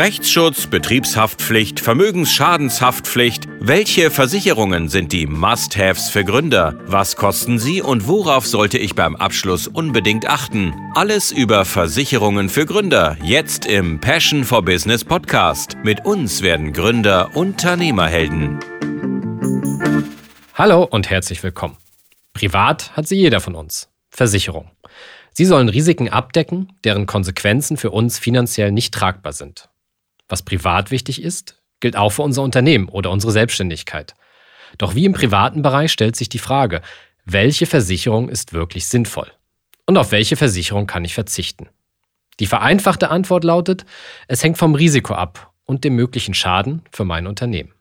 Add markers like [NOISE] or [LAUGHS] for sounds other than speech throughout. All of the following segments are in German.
Rechtsschutz, Betriebshaftpflicht, Vermögensschadenshaftpflicht. Welche Versicherungen sind die Must-Haves für Gründer? Was kosten sie und worauf sollte ich beim Abschluss unbedingt achten? Alles über Versicherungen für Gründer. Jetzt im Passion for Business Podcast. Mit uns werden Gründer Unternehmerhelden. Hallo und herzlich willkommen. Privat hat sie jeder von uns. Versicherung. Sie sollen Risiken abdecken, deren Konsequenzen für uns finanziell nicht tragbar sind. Was privat wichtig ist, gilt auch für unser Unternehmen oder unsere Selbstständigkeit. Doch wie im privaten Bereich stellt sich die Frage, welche Versicherung ist wirklich sinnvoll? Und auf welche Versicherung kann ich verzichten? Die vereinfachte Antwort lautet, es hängt vom Risiko ab und dem möglichen Schaden für mein Unternehmen.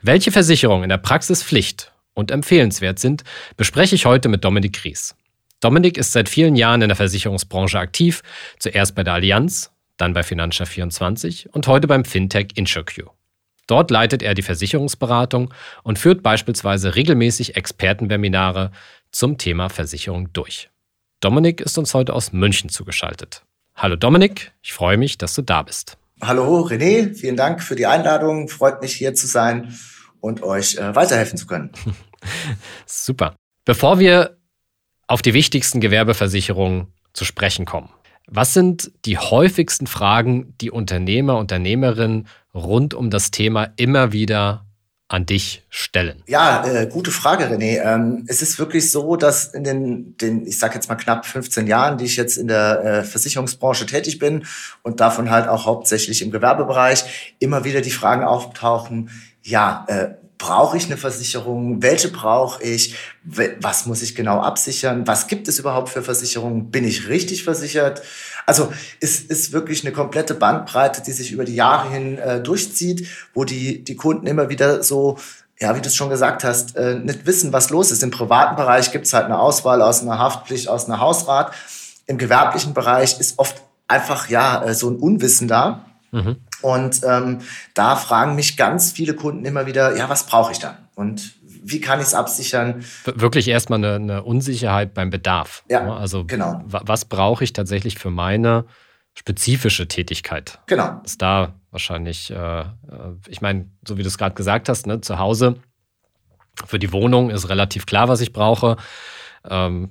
Welche Versicherungen in der Praxis Pflicht und empfehlenswert sind, bespreche ich heute mit Dominik Gries. Dominik ist seit vielen Jahren in der Versicherungsbranche aktiv, zuerst bei der Allianz, dann bei Financia24 und heute beim Fintech InsurQ. Dort leitet er die Versicherungsberatung und führt beispielsweise regelmäßig Expertenwebinare zum Thema Versicherung durch. Dominik ist uns heute aus München zugeschaltet. Hallo Dominik, ich freue mich, dass du da bist. Hallo René, vielen Dank für die Einladung. Freut mich hier zu sein und euch äh, weiterhelfen zu können. [LAUGHS] Super. Bevor wir auf die wichtigsten Gewerbeversicherungen zu sprechen kommen, was sind die häufigsten Fragen, die Unternehmer, Unternehmerinnen rund um das Thema immer wieder an dich stellen? Ja, äh, gute Frage, René. Ähm, es ist wirklich so, dass in den, den ich sage jetzt mal knapp 15 Jahren, die ich jetzt in der äh, Versicherungsbranche tätig bin und davon halt auch hauptsächlich im Gewerbebereich, immer wieder die Fragen auftauchen, ja, äh, brauche ich eine Versicherung? Welche brauche ich? Was muss ich genau absichern? Was gibt es überhaupt für Versicherungen? Bin ich richtig versichert? Also es ist wirklich eine komplette Bandbreite, die sich über die Jahre hin äh, durchzieht, wo die, die Kunden immer wieder so ja, wie du es schon gesagt hast, äh, nicht wissen, was los ist. Im privaten Bereich gibt es halt eine Auswahl aus einer Haftpflicht, aus einer Hausrat. Im gewerblichen Bereich ist oft einfach ja äh, so ein Unwissen da. Mhm. Und ähm, da fragen mich ganz viele Kunden immer wieder, ja, was brauche ich dann? Und wie kann ich es absichern? Wirklich erstmal eine, eine, Unsicherheit beim Bedarf. Ja, ne? also genau. Was brauche ich tatsächlich für meine spezifische Tätigkeit? Genau. Ist da wahrscheinlich, äh, äh ich meine, so wie du es gerade gesagt hast, ne, zu Hause für die Wohnung ist relativ klar, was ich brauche. Ähm,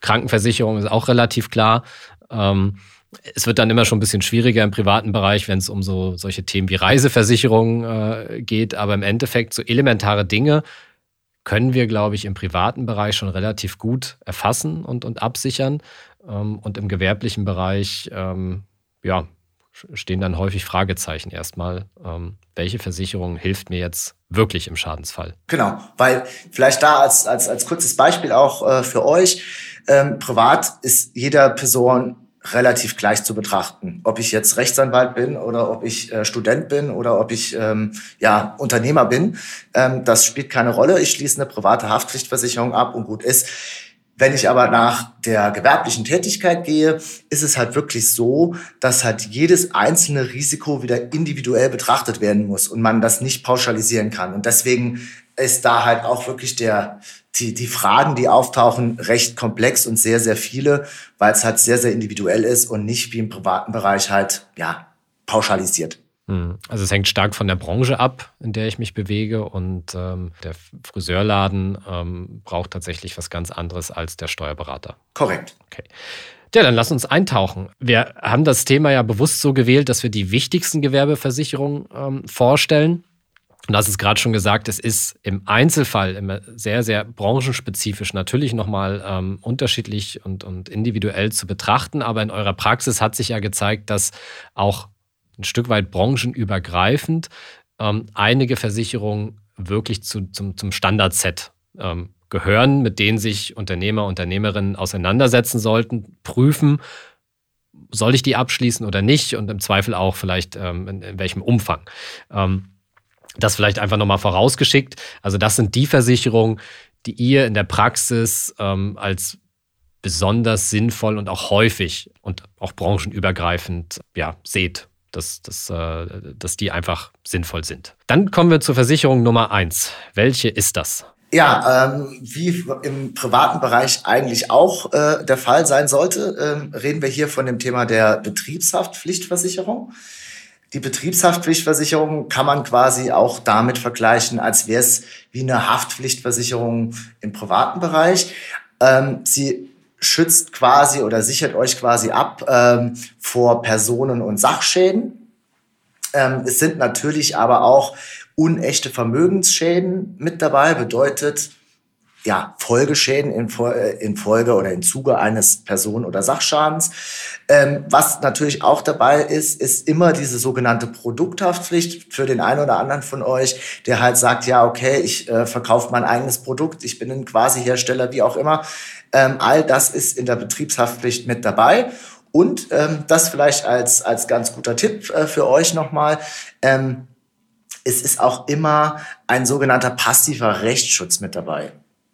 Krankenversicherung ist auch relativ klar. Ähm, es wird dann immer schon ein bisschen schwieriger im privaten Bereich, wenn es um so solche Themen wie Reiseversicherung äh, geht. Aber im Endeffekt so elementare Dinge können wir, glaube ich, im privaten Bereich schon relativ gut erfassen und, und absichern. Ähm, und im gewerblichen Bereich, ähm, ja, stehen dann häufig Fragezeichen erstmal. Ähm, welche Versicherung hilft mir jetzt wirklich im Schadensfall? Genau, weil vielleicht da als, als, als kurzes Beispiel auch äh, für euch. Ähm, privat ist jeder Person relativ gleich zu betrachten. Ob ich jetzt Rechtsanwalt bin oder ob ich äh, Student bin oder ob ich ähm, ja Unternehmer bin, ähm, das spielt keine Rolle. Ich schließe eine private Haftpflichtversicherung ab und gut ist. Wenn ich aber nach der gewerblichen Tätigkeit gehe, ist es halt wirklich so, dass halt jedes einzelne Risiko wieder individuell betrachtet werden muss und man das nicht pauschalisieren kann. Und deswegen ist da halt auch wirklich der, die, die Fragen, die auftauchen, recht komplex und sehr, sehr viele, weil es halt sehr, sehr individuell ist und nicht wie im privaten Bereich halt, ja, pauschalisiert. Hm. Also es hängt stark von der Branche ab, in der ich mich bewege und ähm, der Friseurladen ähm, braucht tatsächlich was ganz anderes als der Steuerberater. Korrekt. Okay. Ja, dann lass uns eintauchen. Wir haben das Thema ja bewusst so gewählt, dass wir die wichtigsten Gewerbeversicherungen ähm, vorstellen. Und das ist gerade schon gesagt, es ist im Einzelfall immer sehr, sehr branchenspezifisch natürlich nochmal ähm, unterschiedlich und, und individuell zu betrachten. Aber in eurer Praxis hat sich ja gezeigt, dass auch ein Stück weit branchenübergreifend ähm, einige Versicherungen wirklich zu, zum, zum Standardset ähm, gehören, mit denen sich Unternehmer, Unternehmerinnen auseinandersetzen sollten, prüfen, soll ich die abschließen oder nicht und im Zweifel auch vielleicht ähm, in, in, welchem Umfang. Ähm, das vielleicht einfach nochmal vorausgeschickt. Also das sind die Versicherungen, die ihr in der Praxis ähm, als besonders sinnvoll und auch häufig und auch branchenübergreifend ja, seht, dass, dass, äh, dass die einfach sinnvoll sind. Dann kommen wir zur Versicherung Nummer eins. Welche ist das? Ja, ähm, wie im privaten Bereich eigentlich auch äh, der Fall sein sollte, ähm, reden wir hier von dem Thema der Betriebshaftpflichtversicherung. Die Betriebshaftpflichtversicherung kann man quasi auch damit vergleichen, als wäre es wie eine Haftpflichtversicherung im privaten Bereich. Ähm, sie schützt quasi oder sichert euch quasi ab ähm, vor Personen- und Sachschäden. Ähm, es sind natürlich aber auch unechte Vermögensschäden mit dabei, bedeutet ja, Folgeschäden in, äh, in Folge oder im Zuge eines Personen- oder Sachschadens. Ähm, was natürlich auch dabei ist, ist immer diese sogenannte Produkthaftpflicht für den einen oder anderen von euch, der halt sagt, ja, okay, ich äh, verkaufe mein eigenes Produkt, ich bin ein quasi Hersteller, wie auch immer. Ähm, all das ist in der Betriebshaftpflicht mit dabei. Und ähm, das vielleicht als, als ganz guter Tipp äh, für euch nochmal. Ähm, es ist auch immer ein sogenannter passiver Rechtsschutz mit dabei.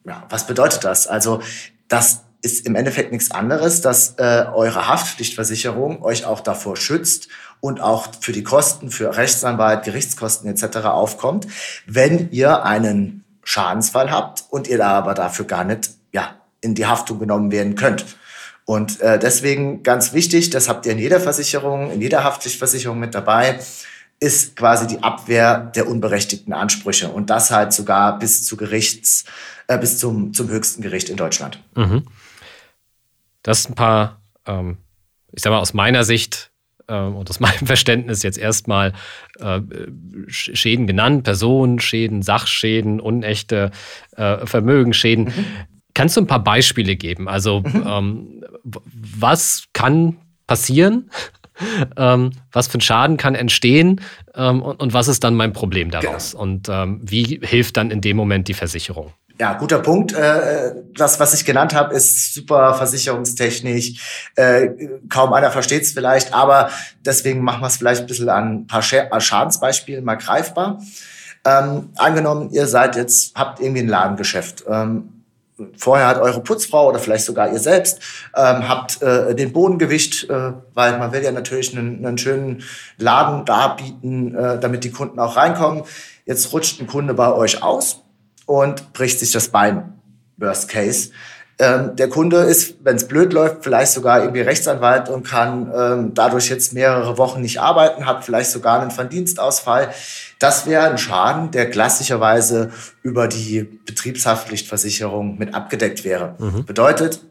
Ja, was bedeutet das? Also, das ist im Endeffekt nichts anderes, dass äh, eure Haftpflichtversicherung euch auch davor schützt und auch für die Kosten, für Rechtsanwalt, Gerichtskosten etc. aufkommt, wenn ihr einen Schadensfall habt und ihr da aber dafür gar nicht ja, in die Haftung genommen werden könnt. Und äh, deswegen ganz wichtig, das habt ihr in jeder Versicherung, in jeder Haftpflichtversicherung mit dabei, ist quasi die Abwehr der unberechtigten Ansprüche und das halt sogar bis zu Gerichts, äh, bis zum, zum höchsten Gericht in Deutschland. Mhm. Das sind ein paar, ähm, ich sag mal, aus meiner Sicht ähm, und aus [LAUGHS] meinem Verständnis jetzt erstmal äh, Schäden genannt, Personenschäden, Sachschäden, unechte äh, Vermögensschäden. Mhm. Kannst du ein paar Beispiele geben? Also mhm. ähm, was kann passieren? Ähm, was für ein Schaden kann entstehen ähm, und, und, was ist dann mein Problem daraus? Genau. Und ähm, wie hilft dann in dem Moment die Versicherung? Ja, guter Punkt. Äh, das, was ich genannt habe, ist super versicherungstechnisch. Äh, kaum einer versteht es vielleicht, aber deswegen machen wir es vielleicht ein bisschen an ein paar Schadensbeispielen mal greifbar. Ähm, angenommen, ihr seid jetzt, habt irgendwie ein Ladengeschäft. Ähm, vorher hat eure Putzfrau oder vielleicht sogar ihr selbst ähm, habt äh, den Boden äh, weil man will ja natürlich einen, einen schönen Laden darbieten, äh, damit die Kunden auch reinkommen. Jetzt rutscht ein Kunde bei euch aus und bricht sich das Bein. Worst Case. Ähm, der Kunde ist, wenn es blöd läuft, vielleicht sogar irgendwie Rechtsanwalt und kann ähm, dadurch jetzt mehrere Wochen nicht arbeiten, hat vielleicht sogar einen Verdienstausfall. Das wäre ein Schaden, der klassischerweise über die Betriebshaftpflichtversicherung mit abgedeckt wäre. Mhm. Bedeutet,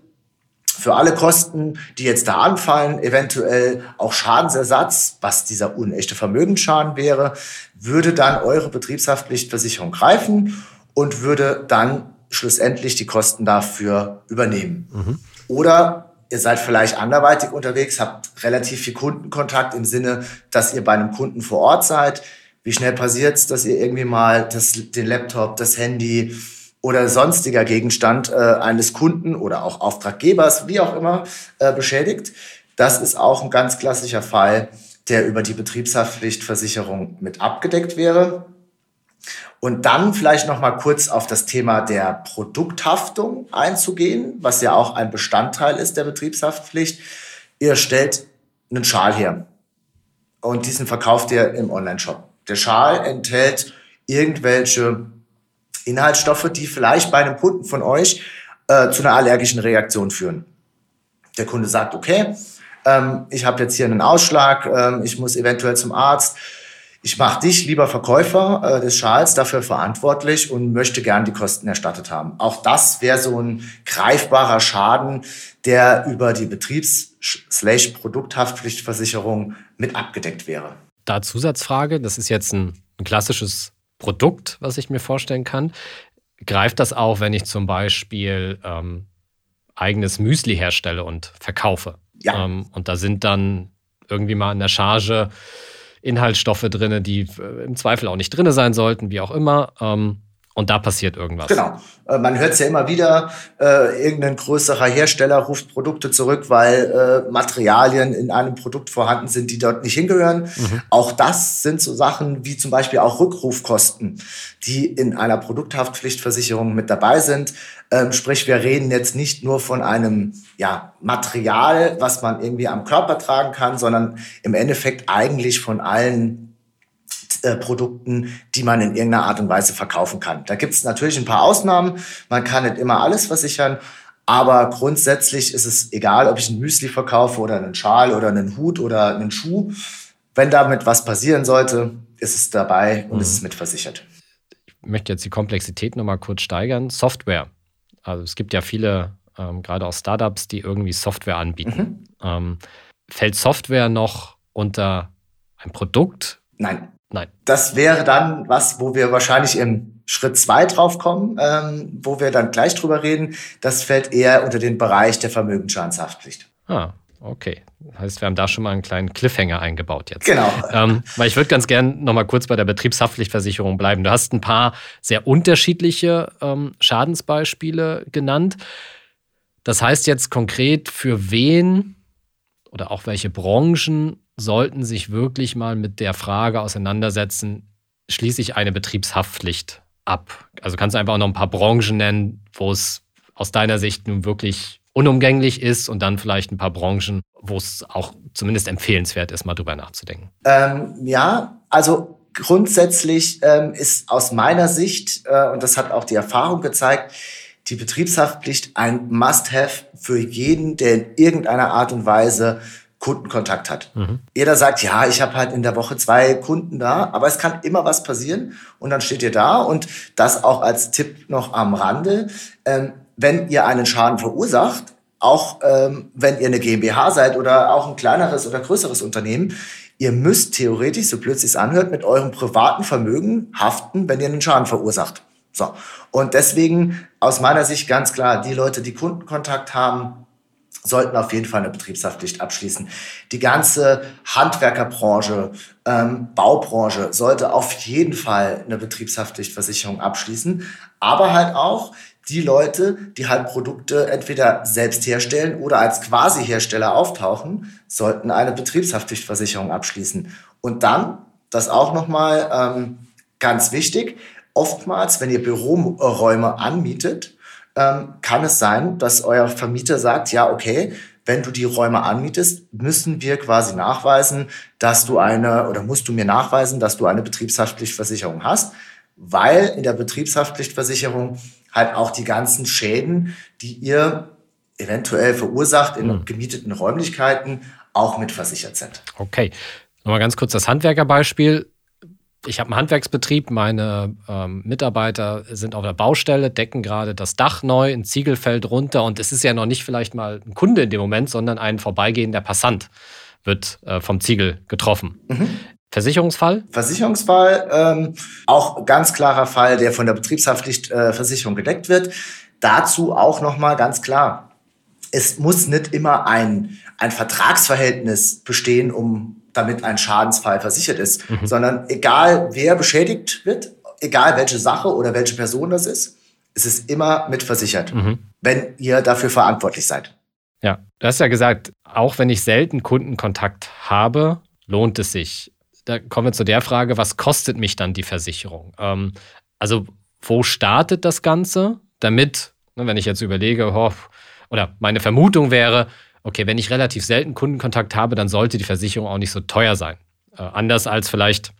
für alle Kosten, die jetzt da anfallen, eventuell auch Schadensersatz, was dieser unechte Vermögensschaden wäre, würde dann eure Betriebshaftpflichtversicherung greifen und würde dann schlussendlich die Kosten dafür übernehmen. Mhm. Oder ihr seid vielleicht anderweitig unterwegs, habt relativ viel Kundenkontakt im Sinne, dass ihr bei einem Kunden vor Ort seid. Wie schnell passiert es, dass ihr irgendwie mal das, den Laptop, das Handy oder sonstiger Gegenstand äh, eines Kunden oder auch Auftraggebers, wie auch immer, äh, beschädigt? Das ist auch ein ganz klassischer Fall, der über die Betriebshaftpflichtversicherung mit abgedeckt wäre. Und dann vielleicht noch mal kurz auf das Thema der Produkthaftung einzugehen, was ja auch ein Bestandteil ist der Betriebshaftpflicht. Ihr stellt einen Schal her und diesen verkauft ihr im Online-Shop. Der Schal enthält irgendwelche Inhaltsstoffe, die vielleicht bei einem Kunden von euch äh, zu einer allergischen Reaktion führen. Der Kunde sagt, okay, ähm, ich habe jetzt hier einen Ausschlag, ähm, ich muss eventuell zum Arzt ich mache dich, lieber Verkäufer äh, des Schals, dafür verantwortlich und möchte gern die Kosten erstattet haben. Auch das wäre so ein greifbarer Schaden, der über die Betriebs-Produkthaftpflichtversicherung mit abgedeckt wäre. Da Zusatzfrage, das ist jetzt ein, ein klassisches Produkt, was ich mir vorstellen kann. Greift das auch, wenn ich zum Beispiel ähm, eigenes Müsli herstelle und verkaufe? Ja. Ähm, und da sind dann irgendwie mal in der Charge Inhaltsstoffe drin, die äh, im Zweifel auch nicht drin sein sollten, wie auch immer. Ähm, und da passiert irgendwas. Genau. Äh, man hört es ja immer wieder, äh, irgendein größerer Hersteller ruft Produkte zurück, weil äh, Materialien in einem Produkt vorhanden sind, die dort nicht hingehören. Mhm. Auch das sind so Sachen wie zum Beispiel auch Rückrufkosten, die in einer Produkthaftpflichtversicherung mit dabei sind. Ähm, sprich, wir reden jetzt nicht nur von einem ja, Material, was man irgendwie am Körper tragen kann, sondern im Endeffekt eigentlich von allen Produkten, die man in irgendeiner Art und Weise verkaufen kann. Da gibt es natürlich ein paar Ausnahmen. Man kann nicht immer alles versichern, aber grundsätzlich ist es egal, ob ich ein Müsli verkaufe oder einen Schal oder einen Hut oder einen Schuh. Wenn damit was passieren sollte, ist es dabei und mhm. ist es mitversichert. Ich möchte jetzt die Komplexität nochmal kurz steigern. Software. Also es gibt ja viele, ähm, gerade auch Startups, die irgendwie Software anbieten. Mhm. Ähm, fällt Software noch unter ein Produkt? Nein. Nein. Das wäre dann was, wo wir wahrscheinlich im Schritt zwei drauf kommen, ähm, wo wir dann gleich drüber reden. Das fällt eher unter den Bereich der Vermögensschadenshaftpflicht. Ah, okay. Das heißt, wir haben da schon mal einen kleinen Cliffhanger eingebaut jetzt. Genau. Ähm, weil ich würde ganz gern noch mal kurz bei der Betriebshaftpflichtversicherung bleiben. Du hast ein paar sehr unterschiedliche ähm, Schadensbeispiele genannt. Das heißt jetzt konkret, für wen oder auch welche Branchen sollten sich wirklich mal mit der Frage auseinandersetzen, schließe ich eine Betriebshaftpflicht ab? Also kannst du einfach auch noch ein paar Branchen nennen, wo es aus deiner Sicht nun wirklich unumgänglich ist und dann vielleicht ein paar Branchen, wo es auch zumindest empfehlenswert ist, mal drüber nachzudenken. Ähm, ja, also grundsätzlich ähm, ist aus meiner Sicht, äh, und das hat auch die Erfahrung gezeigt, die Betriebshaftpflicht ein Must-Have für jeden, der in irgendeiner Art und Weise Kundenkontakt hat. Mhm. Jeder sagt, ja, ich habe halt in der Woche zwei Kunden da, aber es kann immer was passieren und dann steht ihr da und das auch als Tipp noch am Rande. Ähm, wenn ihr einen Schaden verursacht, auch ähm, wenn ihr eine GmbH seid oder auch ein kleineres oder größeres Unternehmen, ihr müsst theoretisch, so blöd es anhört, mit eurem privaten Vermögen haften, wenn ihr einen Schaden verursacht. So. Und deswegen aus meiner Sicht ganz klar, die Leute, die Kundenkontakt haben, sollten auf jeden Fall eine Betriebshaftpflicht abschließen. Die ganze Handwerkerbranche, ähm, Baubranche sollte auf jeden Fall eine Betriebshaftpflichtversicherung abschließen, aber halt auch die Leute, die halt Produkte entweder selbst herstellen oder als Quasi-Hersteller auftauchen, sollten eine Betriebshaftpflichtversicherung abschließen. Und dann, das auch nochmal ähm, ganz wichtig, oftmals, wenn ihr Büroräume anmietet, ähm, kann es sein, dass euer Vermieter sagt, ja, okay, wenn du die Räume anmietest, müssen wir quasi nachweisen, dass du eine oder musst du mir nachweisen, dass du eine Betriebshaftpflichtversicherung hast, weil in der Betriebshaftpflichtversicherung halt auch die ganzen Schäden, die ihr eventuell verursacht in mhm. gemieteten Räumlichkeiten, auch mitversichert sind. Okay. Nochmal ganz kurz das Handwerkerbeispiel ich habe einen Handwerksbetrieb, meine ähm, Mitarbeiter sind auf der Baustelle, decken gerade das Dach neu, ein Ziegel fällt runter und es ist ja noch nicht vielleicht mal ein Kunde in dem Moment, sondern ein vorbeigehender Passant wird äh, vom Ziegel getroffen. Mhm. Versicherungsfall? Versicherungsfall, ähm, auch ganz klarer Fall, der von der Betriebshaftpflichtversicherung äh, gedeckt wird. Dazu auch nochmal ganz klar, es muss nicht immer ein, ein Vertragsverhältnis bestehen, um damit ein Schadensfall versichert ist, mhm. sondern egal wer beschädigt wird, egal welche Sache oder welche Person das ist, es ist immer mitversichert, mhm. wenn ihr dafür verantwortlich seid. Ja, du hast ja gesagt, auch wenn ich selten Kundenkontakt habe, lohnt es sich. Da kommen wir zu der Frage, was kostet mich dann die Versicherung? Ähm, also, wo startet das Ganze, damit, ne, wenn ich jetzt überlege, oh, oder meine Vermutung wäre, okay, wenn ich relativ selten Kundenkontakt habe, dann sollte die Versicherung auch nicht so teuer sein. Äh, anders als vielleicht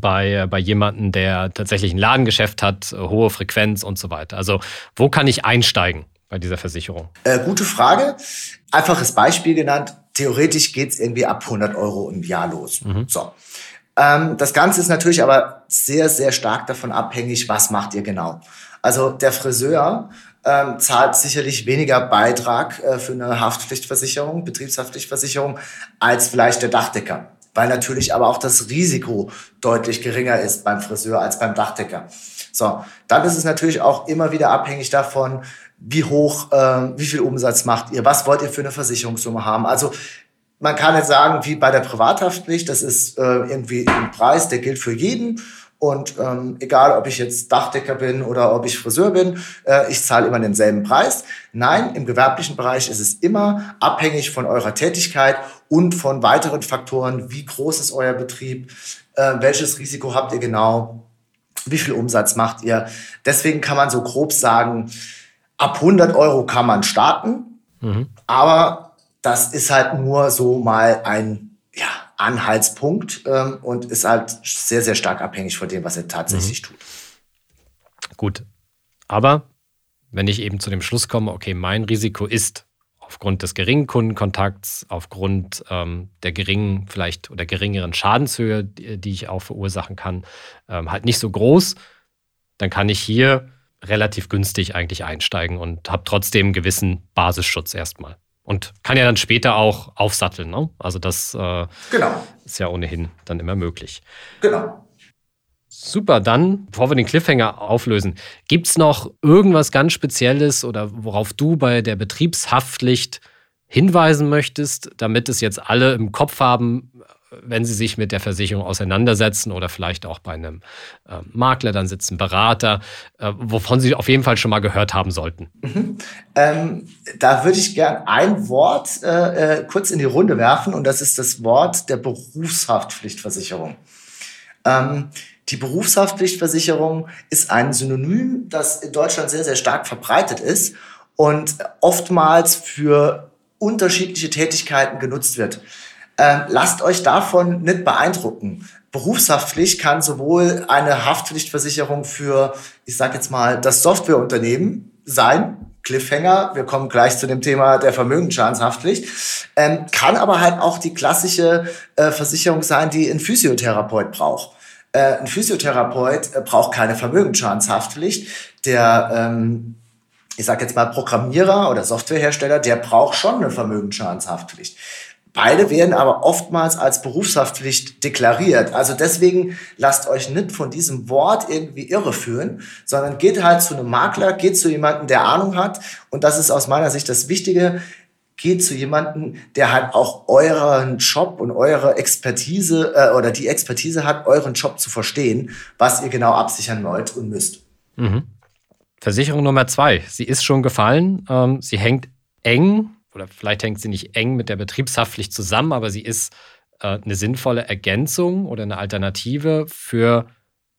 bei, äh, bei jemandem, der tatsächlich ein Ladengeschäft hat, äh, hohe Frequenz und so weiter. Also wo kann ich einsteigen bei dieser Versicherung? Äh, gute Frage. Einfaches Beispiel genannt. Theoretisch geht es irgendwie ab 100 Euro im Jahr los. Mhm. So. Ähm, das Ganze ist natürlich aber sehr, sehr stark davon abhängig, was macht ihr genau. Also der Friseur ähm, zahlt sicherlich weniger Beitrag äh, für eine Haftpflichtversicherung, Betriebshaftpflichtversicherung, als vielleicht der Dachdecker. Weil natürlich aber auch das Risiko deutlich geringer ist beim Friseur als beim Dachdecker. So, dann ist es natürlich auch immer wieder abhängig davon, wie hoch, äh, wie viel Umsatz macht ihr, was wollt ihr für eine Versicherungssumme haben. Also man kann jetzt sagen, wie bei der Privathaftpflicht, das ist äh, irgendwie ein Preis, der gilt für jeden. Und ähm, egal, ob ich jetzt Dachdecker bin oder ob ich Friseur bin, äh, ich zahle immer denselben Preis. Nein, im gewerblichen Bereich ist es immer abhängig von eurer Tätigkeit und von weiteren Faktoren. Wie groß ist euer Betrieb? Äh, welches Risiko habt ihr genau? Wie viel Umsatz macht ihr? Deswegen kann man so grob sagen, ab 100 Euro kann man starten. Mhm. Aber das ist halt nur so mal ein, ja, Anhaltspunkt ähm, und ist halt sehr, sehr stark abhängig von dem, was er tatsächlich mhm. tut. Gut. Aber wenn ich eben zu dem Schluss komme, okay, mein Risiko ist aufgrund des geringen Kundenkontakts, aufgrund ähm, der geringen, vielleicht oder geringeren Schadenshöhe, die, die ich auch verursachen kann, ähm, halt nicht so groß, dann kann ich hier relativ günstig eigentlich einsteigen und habe trotzdem einen gewissen Basisschutz erstmal. Und kann ja dann später auch aufsatteln. Ne? Also das äh, genau. ist ja ohnehin dann immer möglich. Genau. Super, dann, bevor wir den Cliffhanger auflösen, gibt es noch irgendwas ganz Spezielles oder worauf du bei der Betriebshaftpflicht hinweisen möchtest, damit es jetzt alle im Kopf haben, wenn sie sich mit der Versicherung auseinandersetzen oder vielleicht auch bei einem äh, Makler dann sitzen, Berater, äh, wovon sie auf jeden Fall schon mal gehört haben sollten? Mhm. Ähm, da würde ich gern ein Wort äh, äh kurz in die Runde werfen und das ist das Wort der Berufshaftpflichtversicherung. Ähm, die Berufshaftpflichtversicherung ist ein Synonym, das in Deutschland sehr, sehr stark verbreitet ist und oftmals für unterschiedliche Tätigkeiten genutzt wird. Ähm, lasst euch davon nicht beeindrucken. Berufshaftpflicht kann sowohl eine Haftpflichtversicherung für, ich sage jetzt mal, das Softwareunternehmen sein, Cliffhanger, wir kommen gleich zu dem Thema der Vermögensschadenshaftpflicht, ähm, kann aber halt auch die klassische äh, Versicherung sein, die ein Physiotherapeut braucht. Äh, ein Physiotherapeut äh, braucht keine Vermögensschadenshaftpflicht. Der, ähm, ich sage jetzt mal Programmierer oder Softwarehersteller, der braucht schon eine Vermögensschadenshaftpflicht. Beide werden aber oftmals als Berufshaftpflicht deklariert. Also deswegen lasst euch nicht von diesem Wort irgendwie irreführen, sondern geht halt zu einem Makler, geht zu jemandem, der Ahnung hat. Und das ist aus meiner Sicht das Wichtige. Geht zu jemandem, der halt auch euren Job und eure Expertise äh, oder die Expertise hat, euren Job zu verstehen, was ihr genau absichern wollt und müsst. Mhm. Versicherung Nummer zwei. Sie ist schon gefallen. Ähm, sie hängt eng oder vielleicht hängt sie nicht eng mit der Betriebshaftpflicht zusammen, aber sie ist äh, eine sinnvolle Ergänzung oder eine Alternative für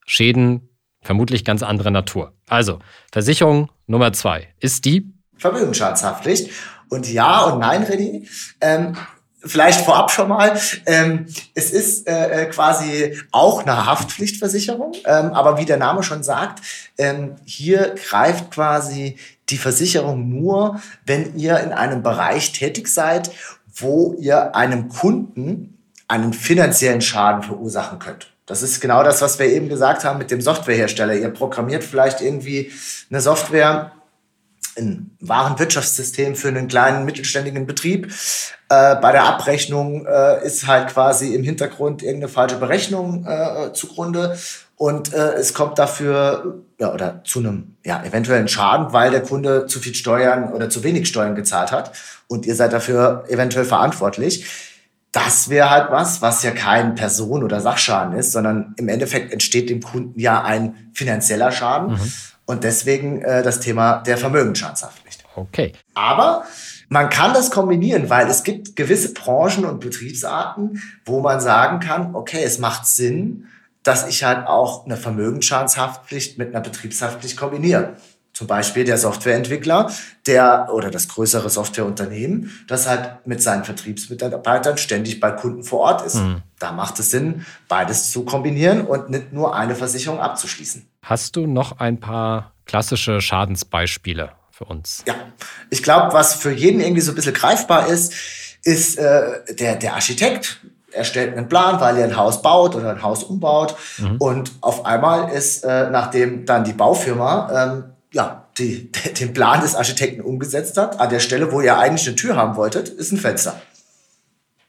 Schäden vermutlich ganz anderer Natur. Also, Versicherung Nummer zwei ist die Vermögensschadenshaftpflicht. Und ja und nein, René. Ähm, vielleicht vorab schon mal. Ähm, es ist äh, äh, quasi auch eine Haftpflichtversicherung, ähm, aber wie der Name schon sagt, ähm, hier greift quasi die Versicherung nur, wenn ihr in einem Bereich tätig seid, wo ihr einem Kunden einen finanziellen Schaden verursachen könnt. Das ist genau das, was wir eben gesagt haben mit dem Softwarehersteller. Ihr programmiert vielleicht irgendwie eine Software, ein Warenwirtschaftssystem für einen kleinen mittelständigen Betrieb. Äh, bei der Abrechnung äh, ist halt quasi im Hintergrund irgendeine falsche Berechnung äh, zugrunde und äh, es kommt dafür ja, oder zu einem ja, eventuellen Schaden, weil der Kunde zu viel Steuern oder zu wenig Steuern gezahlt hat und ihr seid dafür eventuell verantwortlich. Das wäre halt was, was ja kein Person- oder Sachschaden ist, sondern im Endeffekt entsteht dem Kunden ja ein finanzieller Schaden. Mhm. Und deswegen äh, das Thema der Vermögensschadenshaftpflicht. Okay. Aber man kann das kombinieren, weil es gibt gewisse Branchen und Betriebsarten, wo man sagen kann, okay, es macht Sinn, dass ich halt auch eine Vermögensschadenshaftpflicht mit einer Betriebshaftpflicht kombiniere. Zum Beispiel der Softwareentwickler, der oder das größere Softwareunternehmen, das halt mit seinen Vertriebsmitarbeitern ständig bei Kunden vor Ort ist. Mhm. Da macht es Sinn, beides zu kombinieren und nicht nur eine Versicherung abzuschließen. Hast du noch ein paar klassische Schadensbeispiele für uns? Ja, ich glaube, was für jeden irgendwie so ein bisschen greifbar ist, ist äh, der, der Architekt, erstellt einen Plan, weil er ein Haus baut oder ein Haus umbaut. Mhm. Und auf einmal ist, äh, nachdem dann die Baufirma ähm, ja, die, [LAUGHS] den Plan des Architekten umgesetzt hat, an der Stelle, wo ihr eigentlich eine Tür haben wolltet, ist ein Fenster.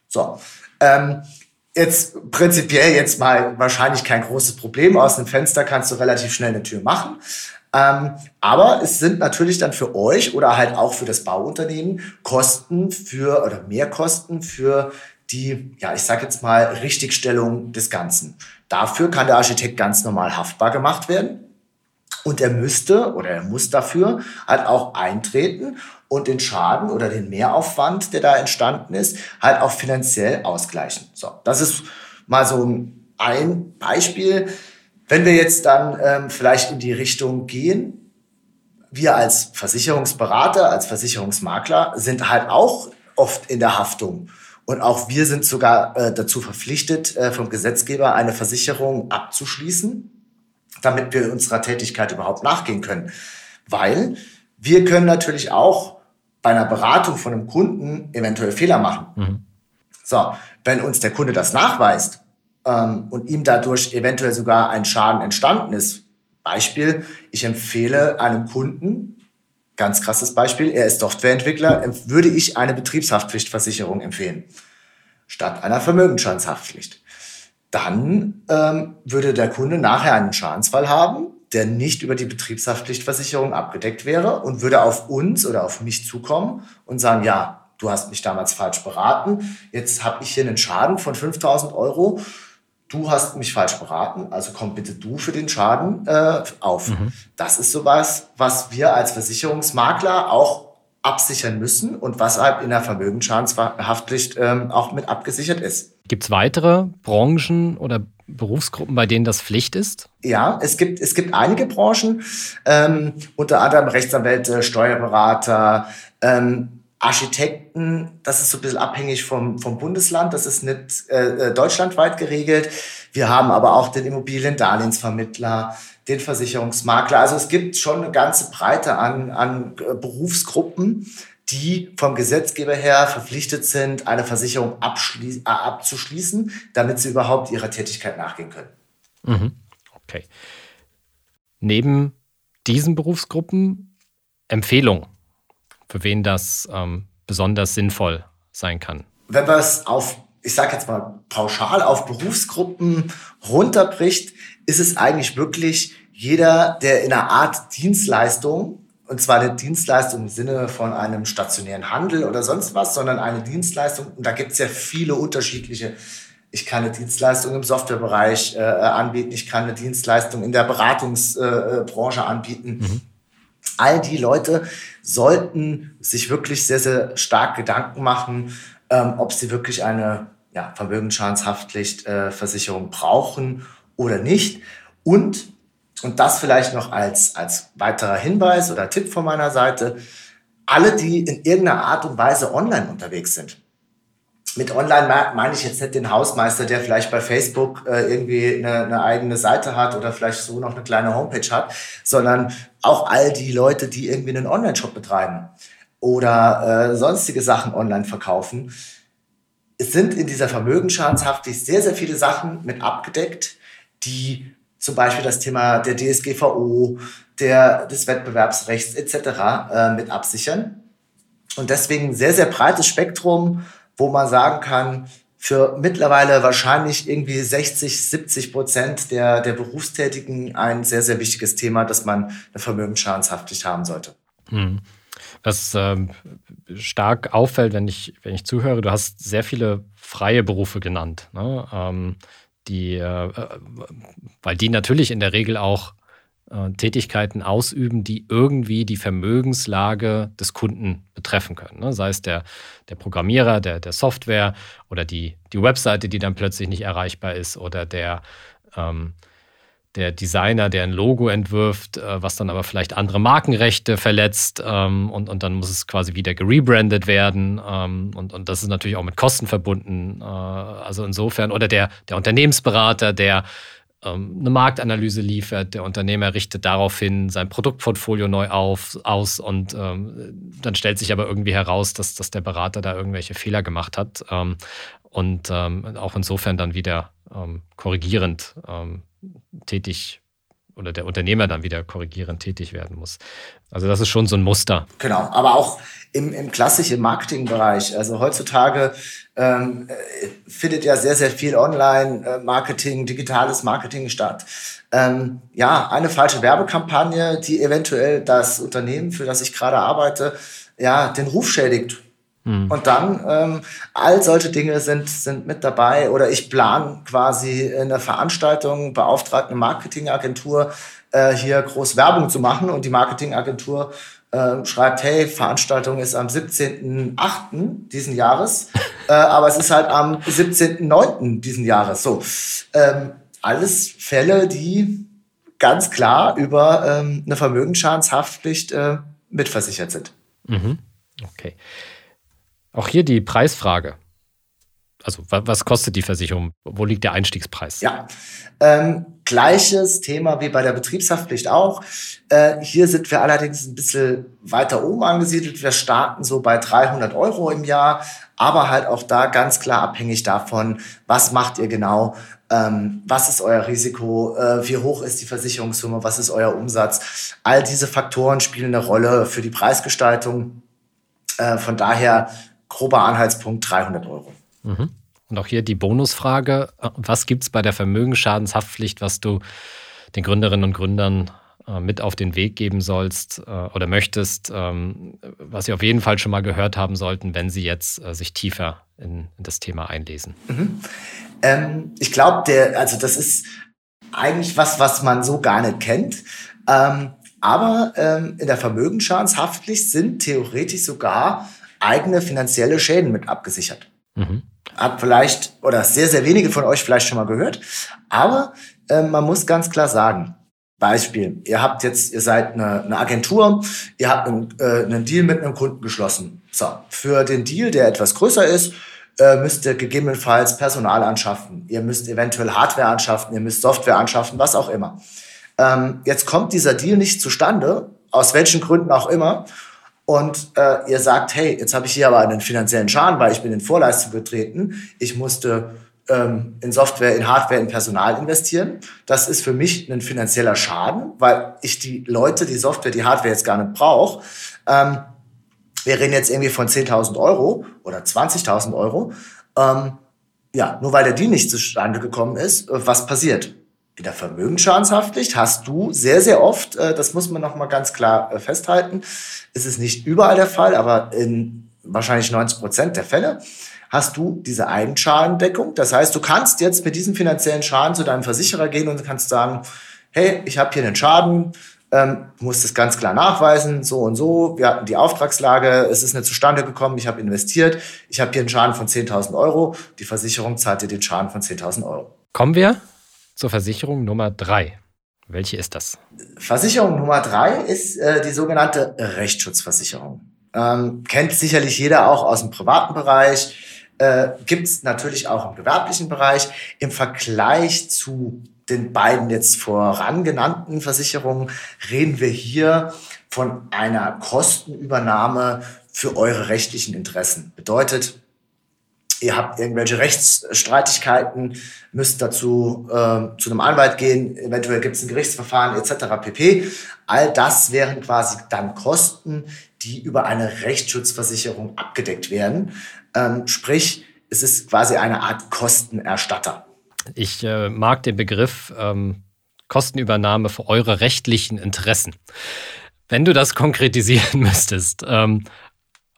So. Ähm, jetzt prinzipiell jetzt mal wahrscheinlich kein großes Problem. Aus einem Fenster kannst du relativ schnell eine Tür machen. Ähm, aber es sind natürlich dann für euch oder halt auch für das Bauunternehmen Kosten für oder Mehrkosten für die, ja, ich sage jetzt mal, Richtigstellung des Ganzen. Dafür kann der Architekt ganz normal haftbar gemacht werden. Und er müsste oder er muss dafür halt auch eintreten und den Schaden oder den Mehraufwand, der da entstanden ist, halt auch finanziell ausgleichen. So, das ist mal so ein Beispiel. Wenn wir jetzt dann ähm, vielleicht in die Richtung gehen, wir als Versicherungsberater, als Versicherungsmakler sind halt auch oft in der Haftung Und auch wir sind sogar äh, dazu verpflichtet, äh, vom Gesetzgeber eine Versicherung abzuschließen, damit wir unserer Tätigkeit überhaupt nachgehen können. Weil wir können natürlich auch bei einer Beratung von einem Kunden eventuell Fehler machen. Mhm. So, wenn uns der Kunde das nachweist ähm, und ihm dadurch eventuell sogar ein Schaden entstanden ist, Beispiel, ich empfehle einem Kunden, ganz krasses Beispiel, er ist Softwareentwickler, würde ich eine Betriebshaftpflichtversicherung empfehlen, statt einer Vermögensschadenshaftpflicht. Dann ähm, würde der Kunde nachher einen Schadensfall haben, der nicht über die Betriebshaftpflichtversicherung abgedeckt wäre und würde auf uns oder auf mich zukommen und sagen, ja, du hast mich damals falsch beraten, jetzt habe ich hier einen Schaden von 5000 Euro du hast mich falsch beraten, also komm bitte du für den Schaden äh, auf. Mhm. Das ist sowas, was wir als Versicherungsmakler auch absichern müssen und was halt in der Vermögensschadenshaftpflicht ähm, auch mit abgesichert ist. Gibt es weitere Branchen oder Berufsgruppen, bei denen das Pflicht ist? Ja, es gibt, es gibt einige Branchen, ähm, unter anderem Rechtsanwälte, Steuerberater, ähm, Architekten, das ist so ein bisschen abhängig vom, vom Bundesland, das ist nicht äh, äh, deutschlandweit geregelt. Wir haben aber auch den Immobiliendarlehensvermittler, den Versicherungsmakler. Also es gibt schon eine ganze Breite an, an äh, Berufsgruppen, die vom Gesetzgeber her verpflichtet sind, eine Versicherung äh, abzuschließen, damit sie überhaupt ihrer Tätigkeit nachgehen können. Mhm. Okay. Neben diesen Berufsgruppen Empfehlungen für wen das ähm, besonders sinnvoll sein kann. Wenn man es auf, ich sage jetzt mal pauschal auf Berufsgruppen runterbricht, ist es eigentlich wirklich jeder, der in einer Art Dienstleistung und zwar eine Dienstleistung im Sinne von einem stationären Handel oder sonst was, sondern eine Dienstleistung, und da gibt es ja viele unterschiedliche. Ich kann eine Dienstleistung im Softwarebereich äh, anbieten, ich kann eine Dienstleistung in der Beratungsbranche äh, anbieten. Mhm all die Leute sollten sich wirklich sehr, sehr stark Gedanken machen, ähm, ob sie wirklich eine ja, Vermögensschadenshaftpflichtversicherung äh, brauchen oder nicht. Und, und das vielleicht noch als, als weiterer Hinweis oder Tipp von meiner Seite, alle, die in irgendeiner Art und Weise online unterwegs sind, mit online meine ich jetzt nicht den Hausmeister, der vielleicht bei Facebook äh, irgendwie eine, eine eigene Seite hat oder vielleicht so noch eine kleine Homepage hat, sondern auch all die Leute, die irgendwie einen Online-Shop betreiben oder äh, sonstige Sachen online verkaufen. Es sind in dieser Vermögensschadenshaftpflicht sehr, sehr viele Sachen mit abgedeckt, die zum Beispiel das Thema der DSGVO, der, des Wettbewerbsrechts etc. Äh, mit absichern. Und deswegen sehr, sehr breites Spektrum wo man sagen kann, für mittlerweile wahrscheinlich irgendwie 60, 70 Prozent der, der Berufstätigen ein sehr, sehr wichtiges Thema, dass man eine Vermögensschadenshaftpflicht haben sollte. Hm. Was ähm, stark auffällt, wenn ich, wenn ich zuhöre, du hast sehr viele freie Berufe genannt, ne? ähm, die, äh, äh weil die natürlich in der Regel auch äh, Tätigkeiten ausüben, die irgendwie die Vermögenslage des Kunden betreffen können. Ne? Sei es der, der Programmierer, der, der Software oder die, die Webseite, die dann plötzlich nicht erreichbar ist oder der, ähm, der Designer, der ein Logo entwirft, äh, was dann aber vielleicht andere Markenrechte verletzt ähm, und, und dann muss es quasi wieder gerebrandet werden ähm, und, und das ist natürlich auch mit Kosten verbunden. Äh, also insofern, oder der, der Unternehmensberater, der eine Marktanalyse liefert. Der Unternehmer richtet daraufhin sein Produktportfolio neu auf, aus und ähm, dann stellt sich aber irgendwie heraus, dass, dass der Berater da irgendwelche Fehler gemacht hat ähm, und ähm, auch insofern dann wieder ähm, korrigierend ähm, tätig oder der Unternehmer dann wieder korrigierend tätig werden muss. Also das ist schon so ein Muster. Genau, aber auch im, im klassischen Marketingbereich. Also heutzutage ähm, äh, findet ja sehr, sehr viel Online-Marketing, digitales Marketing statt. Ähm, ja, eine falsche Werbekampagne, die eventuell das Unternehmen, für das ich gerade arbeite, ja, den Ruf schädigt. Hm. Und dann ähm, all solche Dinge sind, sind mit dabei. Oder ich plane quasi eine Veranstaltung, beauftragt eine Marketingagentur, äh, hier groß Werbung zu machen. Und die Marketingagentur äh, schreibt, hey, Veranstaltung ist am 17.8. diesen Jahres, äh, aber es ist halt am 17.9. diesen Jahres. So, ähm, alles Fälle, die ganz klar über ähm, eine Vermögensschadenshaftpflicht äh, mitversichert sind. Mhm. Okay. Auch hier die Preisfrage. Also was kostet die Versicherung? Wo liegt der Einstiegspreis? Ja, ähm, gleiches Thema wie bei der Betriebshaftpflicht auch. Äh, hier sind wir allerdings ein bisschen weiter oben angesiedelt. Wir starten so bei 300 Euro im Jahr, aber halt auch da ganz klar abhängig davon, was macht ihr genau, ähm, was ist euer Risiko, äh, wie hoch ist die Versicherungssumme, was ist euer Umsatz. All diese Faktoren spielen eine Rolle für die Preisgestaltung. Äh, von daher grober Anhaltspunkt 300 Euro. Mhm. Und auch hier die Bonusfrage, was gibt es bei der Vermögensschadenshaftpflicht, was du den Gründerinnen und Gründern äh, mit auf den Weg geben sollst äh, oder möchtest, ähm, was sie auf jeden Fall schon mal gehört haben sollten, wenn sie jetzt äh, sich tiefer in, in, das Thema einlesen? Mhm. Ähm, ich glaube, der, also das ist eigentlich was, was man so gar nicht kennt. Ähm, aber ähm, in der Vermögensschadenshaftpflicht sind theoretisch sogar eigene finanzielle Schäden mit abgesichert. Mhm. Hat vielleicht oder sehr, sehr wenige von euch vielleicht schon mal gehört. Aber äh, man muss ganz klar sagen, Beispiel, ihr habt jetzt, ihr seid eine, eine Agentur, ihr habt einen, äh, einen Deal mit einem Kunden geschlossen. So, für den Deal, der etwas größer ist, äh, müsst ihr gegebenenfalls Personal anschaffen. Ihr müsst eventuell Hardware anschaffen, ihr müsst Software anschaffen, was auch immer. Ähm, jetzt kommt dieser Deal nicht zustande, aus welchen Gründen auch immer und äh, ihr sagt, hey, jetzt habe ich hier aber einen finanziellen Schaden, weil ich bin in Vorleistung getreten. Ich musste ähm, in Software, in Hardware, in Personal investieren. Das ist für mich ein finanzieller Schaden, weil ich die Leute, die Software, die Hardware jetzt gar nicht brauche. Ähm, wir reden jetzt irgendwie von 10.000 Euro oder 20.000 Euro. Ähm, ja, nur weil der Deal nicht zustande gekommen ist, äh, was passiert? In der Vermögensschadenshaftpflicht hast du sehr, sehr oft, äh, das muss man nochmal ganz klar äh, festhalten, ist es nicht überall der Fall, aber in wahrscheinlich 90 Prozent der Fälle hast du diese Eigenschadendeckung. Das heißt, du kannst jetzt mit diesem finanziellen Schaden zu deinem Versicherer gehen und kannst sagen, hey, ich habe hier einen Schaden, ähm, musst es ganz klar nachweisen, so und so, wir hatten die Auftragslage, es ist nicht zustande gekommen, ich habe investiert, ich habe hier einen Schaden von 10.000 Euro, die Versicherung zahlt dir den Schaden von 10.000 Euro. Kommen wir zur Versicherung Nummer drei. Welche ist das? Versicherung Nummer drei ist äh, die sogenannte Rechtsschutzversicherung. Ähm, kennt sicherlich jeder auch aus dem privaten Bereich. Äh, Gibt es natürlich auch im gewerblichen Bereich. Im Vergleich zu den beiden jetzt vorangenannten Versicherungen reden wir hier von einer Kostenübernahme für eure rechtlichen Interessen. Bedeutet, ihr habt irgendwelche Rechtsstreitigkeiten, müsst dazu äh, zu einem Anwalt gehen, eventuell gibt es ein Gerichtsverfahren etc. pp. All das wären quasi dann Kosten, die über eine Rechtsschutzversicherung abgedeckt werden. Ähm, sprich, es ist quasi eine Art Kostenerstatter. Ich äh, mag den Begriff ähm, Kostenübernahme für eure rechtlichen Interessen. Wenn du das konkretisieren [LAUGHS] müsstest, ähm,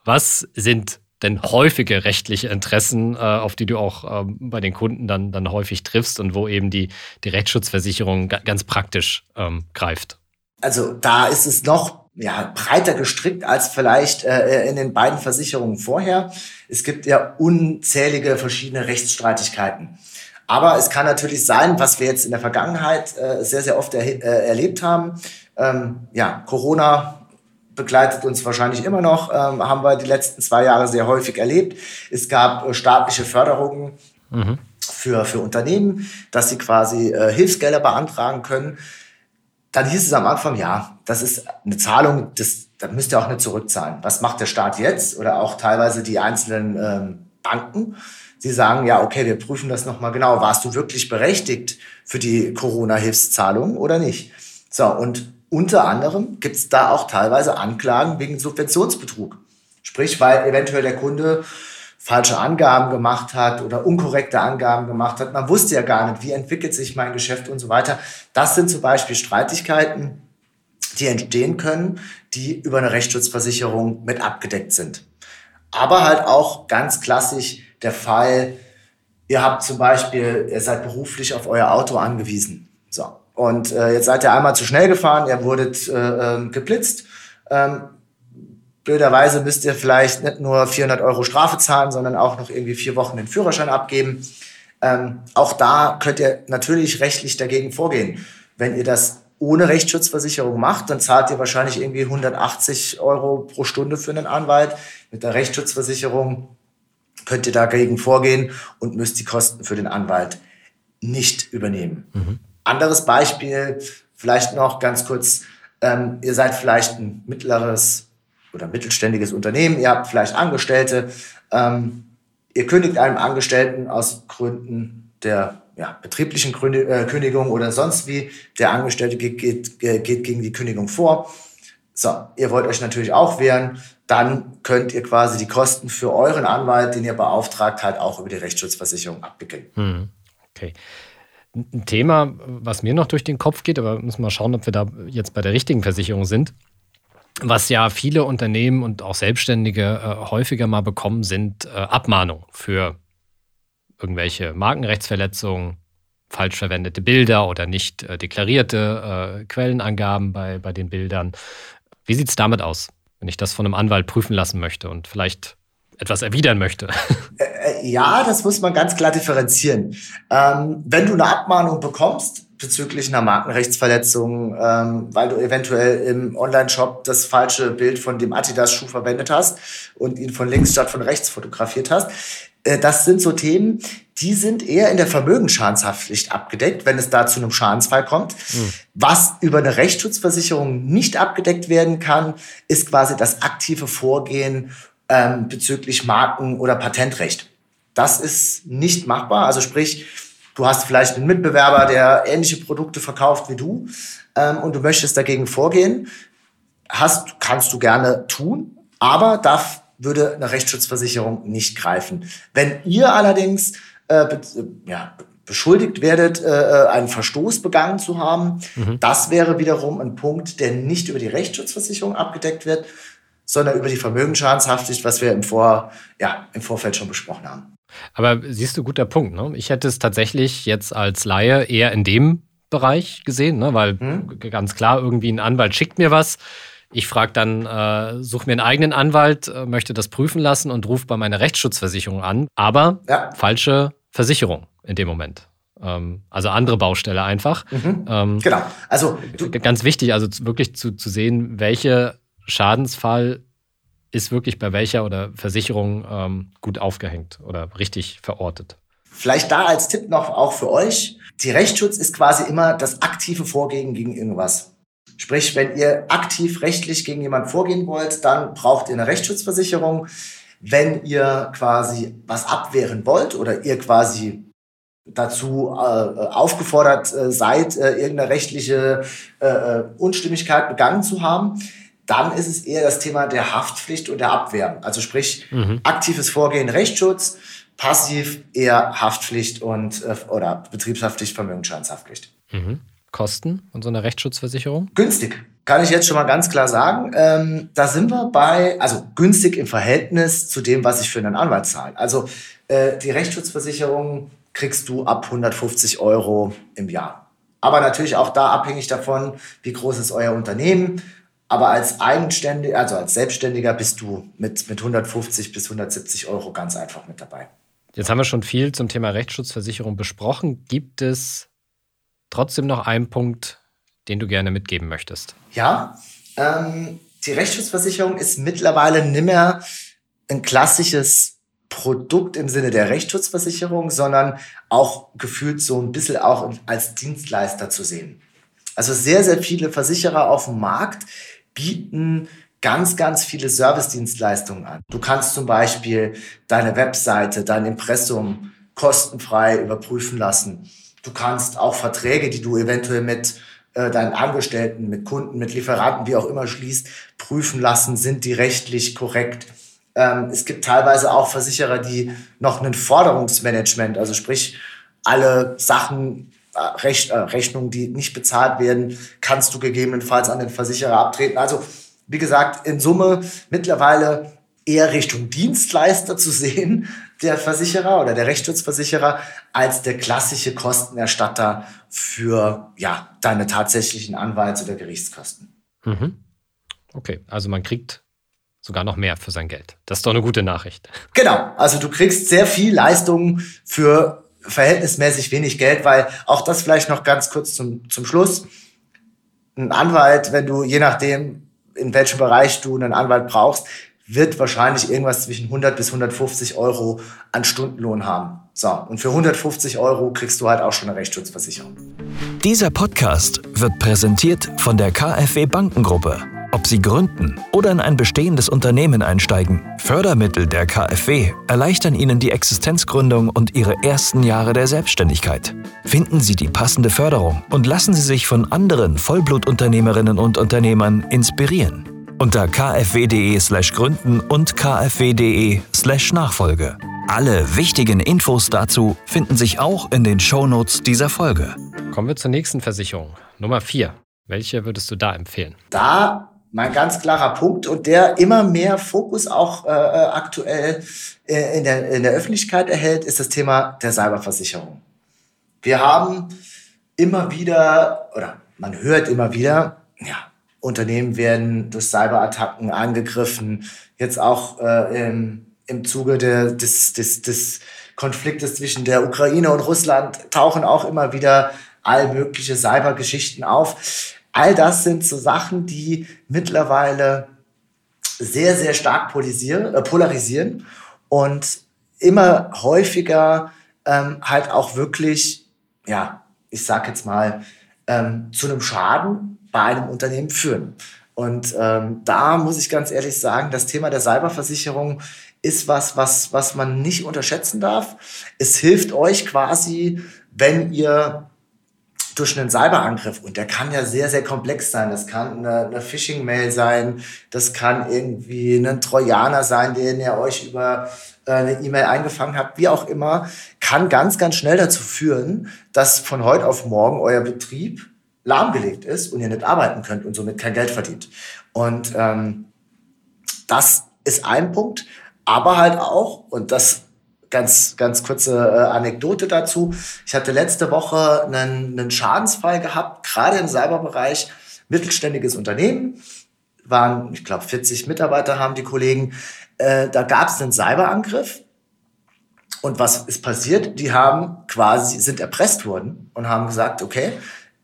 was sind denn häufige rechtliche Interessen, äh, auf die du auch ähm, bei den Kunden dann, dann häufig triffst und wo eben die, die Rechtsschutzversicherung ganz praktisch ähm, greift? Also da ist es noch ja, breiter gestrickt als vielleicht äh, in den beiden Versicherungen vorher. Es gibt ja unzählige verschiedene Rechtsstreitigkeiten. Aber es kann natürlich sein, was wir jetzt in der Vergangenheit äh, sehr, sehr oft er, äh, erlebt haben. Ähm, ja, Corona begleitet uns wahrscheinlich immer noch, ähm, haben wir die letzten zwei Jahre sehr häufig erlebt. Es gab äh, staatliche Förderungen mhm. für, für Unternehmen, dass sie quasi äh, Hilfsgelder beantragen können. Dann hieß es am Anfang, ja, das ist eine Zahlung, das, das müsst ihr auch nicht zurückzahlen. Was macht der Staat jetzt oder auch teilweise die einzelnen ähm, Banken? Sie sagen, ja, okay, wir prüfen das nochmal genau. Warst du wirklich berechtigt für die Corona-Hilfszahlung oder nicht? So, und unter anderem gibt es da auch teilweise Anklagen wegen Subventionsbetrug. Sprich, weil eventuell der Kunde falsche Angaben gemacht hat oder unkorrekte Angaben gemacht hat. Man wusste ja gar nicht, wie entwickelt sich mein Geschäft und so weiter. Das sind zum Beispiel Streitigkeiten, die entstehen können, die über eine Rechtsschutzversicherung mit abgedeckt sind. Aber halt auch ganz klassisch der Fall, ihr habt zum Beispiel, ihr seid beruflich auf euer Auto angewiesen. So. Und äh, jetzt seid ihr einmal zu schnell gefahren, ihr wurdet äh, ähm, geblitzt. Ähm, blöderweise müsst ihr vielleicht nicht nur 400 Euro Strafe zahlen, sondern auch noch irgendwie vier Wochen den Führerschein abgeben. Ähm, auch da könnt ihr natürlich rechtlich dagegen vorgehen. Wenn ihr das ohne Rechtsschutzversicherung macht, dann zahlt ihr wahrscheinlich irgendwie 180 Euro pro Stunde für einen Anwalt. Mit der Rechtsschutzversicherung könnt ihr dagegen vorgehen und müsst die Kosten für den Anwalt nicht übernehmen. Mhm. Anderes Beispiel, vielleicht noch ganz kurz, ähm, ihr seid vielleicht ein mittleres oder mittelständiges Unternehmen, ihr habt vielleicht Angestellte, ähm, ihr kündigt einem Angestellten aus Gründen der ja, betrieblichen äh, Kündigung oder sonst wie, der Angestellte geht, geht, geht gegen die Kündigung vor. So, ihr wollt euch natürlich auch wehren, dann könnt ihr quasi die Kosten für euren Anwalt, den ihr beauftragt, halt auch über die Rechtsschutzversicherung abwickeln. Hm. Okay. Ein Thema, was mir noch durch den Kopf geht, aber müssen wir schauen, ob wir da jetzt bei der richtigen Versicherung sind. Was ja viele Unternehmen und auch Selbstständige äh, häufiger mal bekommen, sind äh, Abmahnungen für irgendwelche Markenrechtsverletzungen, falsch verwendete Bilder oder nicht äh, deklarierte äh, Quellenangaben bei, bei den Bildern. Wie sieht es damit aus, wenn ich das von einem Anwalt prüfen lassen möchte und vielleicht etwas erwidern möchte? Äh, äh, ja, das muss man ganz klar differenzieren. Ähm, wenn du eine Abmahnung bekommst, bezüglich einer Markenrechtsverletzung, ähm, weil du eventuell im Online-Shop das falsche Bild von dem Adidas-Schuh verwendet hast und ihn von links statt von rechts fotografiert hast. Äh, das sind so Themen, die sind eher in der Vermögensschadenshaftpflicht abgedeckt, wenn es da zu einem Schadensfall kommt. Mhm. Was über eine Rechtsschutzversicherung nicht abgedeckt werden kann, ist quasi das aktive Vorgehen ähm, bezüglich Marken- oder Patentrecht. Das ist nicht machbar. Also sprich, du hast vielleicht einen Mitbewerber, der ähnliche Produkte verkauft wie du ähm, und du möchtest dagegen vorgehen. Hast, kannst du gerne tun, aber darf würde eine Rechtsschutzversicherung nicht greifen. Wenn ihr allerdings äh, be ja, beschuldigt werdet, äh, äh, einen Verstoß begangen zu haben, mhm. das wäre wiederum ein Punkt, der nicht über die Rechtsschutzversicherung abgedeckt wird, sondern über die Vermögensschadenshaftpflicht, was wir im, Vor, ja, im Vorfeld schon besprochen haben. Aber siehst du, guter Punkt. Ne? Ich hätte es tatsächlich jetzt als Laie eher in dem Bereich gesehen, ne? weil mhm. ganz klar, irgendwie ein Anwalt schickt mir was ich frage dann, äh, suche mir einen eigenen Anwalt, äh, möchte das prüfen lassen und rufe bei meiner Rechtsschutzversicherung an, aber ja. falsche Versicherung in dem Moment. Ähm, also andere Baustelle einfach. Mhm. Ähm, genau. Also ganz wichtig, also wirklich zu, zu sehen, welcher Schadensfall ist wirklich bei welcher oder Versicherung ähm, gut aufgehängt oder richtig verortet. Vielleicht da als Tipp noch auch für euch. Die Rechtsschutz ist quasi immer das aktive Vorgehen gegen irgendwas. Sprich, wenn ihr aktiv rechtlich gegen jemanden vorgehen wollt, dann braucht ihr eine Rechtsschutzversicherung. Wenn ihr quasi was abwehren wollt oder ihr quasi dazu äh, aufgefordert äh, seid, äh, irgendeine rechtliche äh, äh, Unstimmigkeit begangen zu haben, dann ist es eher das Thema der Haftpflicht und der Abwehr. Also sprich, mhm. aktives Vorgehen Rechtsschutz, passiv eher Haftpflicht und äh, oder Betriebshaftpflicht, Vermögensschadenshaftpflicht. Mhm. Kosten und so eine Rechtsschutzversicherung? Günstig. Kann ich jetzt schon mal ganz klar sagen. Ähm, da sind wir bei, also günstig im Verhältnis zu dem, was ich für einen Anwalt zahle. Also äh, die Rechtsschutzversicherung kriegst du ab 150 Euro im Jahr. Aber natürlich auch da abhängig davon, wie groß ist euer Unternehmen. Aber als Eigenständiger, also als Selbstständiger bist du mit, mit 150 bis 170 Euro ganz einfach mit dabei. Jetzt haben wir schon viel zum Thema Rechtsschutzversicherung besprochen. Gibt es trotzdem noch einen Punkt, den du gerne mitgeben möchtest. Ja, ähm, die Rechtsschutzversicherung ist mittlerweile nicht mehr ein klassisches Produkt im Sinne der Rechtsschutzversicherung, sondern auch gefühlt so ein bisschen auch als Dienstleister zu sehen. Also sehr, sehr viele Versicherer auf dem Markt bieten ganz, ganz viele Servicedienstleistungen an. Du kannst zum Beispiel deine Webseite, dein Impressum kostenfrei überprüfen lassen. Du kannst auch Verträge, die du eventuell mit äh, deinen Angestellten, mit Kunden, mit Lieferanten, wie auch immer schließt, prüfen lassen, sind die rechtlich korrekt. Ähm, es gibt teilweise auch Versicherer, die noch ein Forderungsmanagement, also sprich alle Sachen, Rechnungen, die nicht bezahlt werden, kannst du gegebenenfalls an den Versicherer abtreten. Also wie gesagt, in Summe mittlerweile eher Richtung Dienstleister zu sehen, der Versicherer oder der Rechtsschutzversicherer, als der klassische Kostenerstatter für ja, deine tatsächlichen Anwalts- oder Gerichtskosten. Mhm. Okay, also man kriegt sogar noch mehr für sein Geld. Das ist doch eine gute Nachricht. Genau, also du kriegst sehr viel Leistung für verhältnismäßig wenig Geld, weil auch das vielleicht noch ganz kurz zum, zum Schluss. Ein Anwalt, wenn du je nachdem, in welchem Bereich du einen Anwalt brauchst, wird wahrscheinlich irgendwas zwischen 100 bis 150 Euro an Stundenlohn haben. So, und für 150 Euro kriegst du halt auch schon eine Rechtsschutzversicherung. Dieser Podcast wird präsentiert von der KfW Bankengruppe. Ob Sie gründen oder in ein bestehendes Unternehmen einsteigen, Fördermittel der KfW erleichtern Ihnen die Existenzgründung und Ihre ersten Jahre der Selbstständigkeit. Finden Sie die passende Förderung und lassen Sie sich von anderen Vollblutunternehmerinnen und Unternehmern inspirieren. Unter kfw.de/slash gründen und kfw.de/slash Nachfolge. Alle wichtigen Infos dazu finden sich auch in den Shownotes dieser Folge. Kommen wir zur nächsten Versicherung. Nummer 4. Welche würdest du da empfehlen? Da mein ganz klarer Punkt und der immer mehr Fokus auch äh, aktuell äh, in, der, in der Öffentlichkeit erhält, ist das Thema der Cyberversicherung. Wir haben immer wieder, oder man hört immer wieder, ja, Unternehmen werden durch Cyberattacken angegriffen. Jetzt auch äh, im, im Zuge der, des, des, des Konfliktes zwischen der Ukraine und Russland tauchen auch immer wieder all mögliche Cybergeschichten auf. All das sind so Sachen, die mittlerweile sehr, sehr stark polarisieren, äh, polarisieren und immer häufiger ähm, halt auch wirklich, ja, ich sag jetzt mal, ähm, zu einem Schaden bei einem Unternehmen führen. Und ähm, da muss ich ganz ehrlich sagen, das Thema der Cyberversicherung ist was, was, was man nicht unterschätzen darf. Es hilft euch quasi, wenn ihr durch einen Cyberangriff, und der kann ja sehr, sehr komplex sein, das kann eine, eine Phishing-Mail sein, das kann irgendwie ein Trojaner sein, den ihr euch über äh, eine E-Mail eingefangen habt, wie auch immer, kann ganz, ganz schnell dazu führen, dass von heute auf morgen euer Betrieb lahmgelegt ist und ihr nicht arbeiten könnt und somit kein Geld verdient. Und ähm, das ist ein Punkt, aber halt auch, und das ganz, ganz kurze äh, Anekdote dazu. Ich hatte letzte Woche einen, einen Schadensfall gehabt, gerade im Cyberbereich, mittelständiges Unternehmen, waren, ich glaube, 40 Mitarbeiter haben die Kollegen. Äh, da gab es einen Cyberangriff. Und was ist passiert? Die haben quasi, sind erpresst worden und haben gesagt, okay,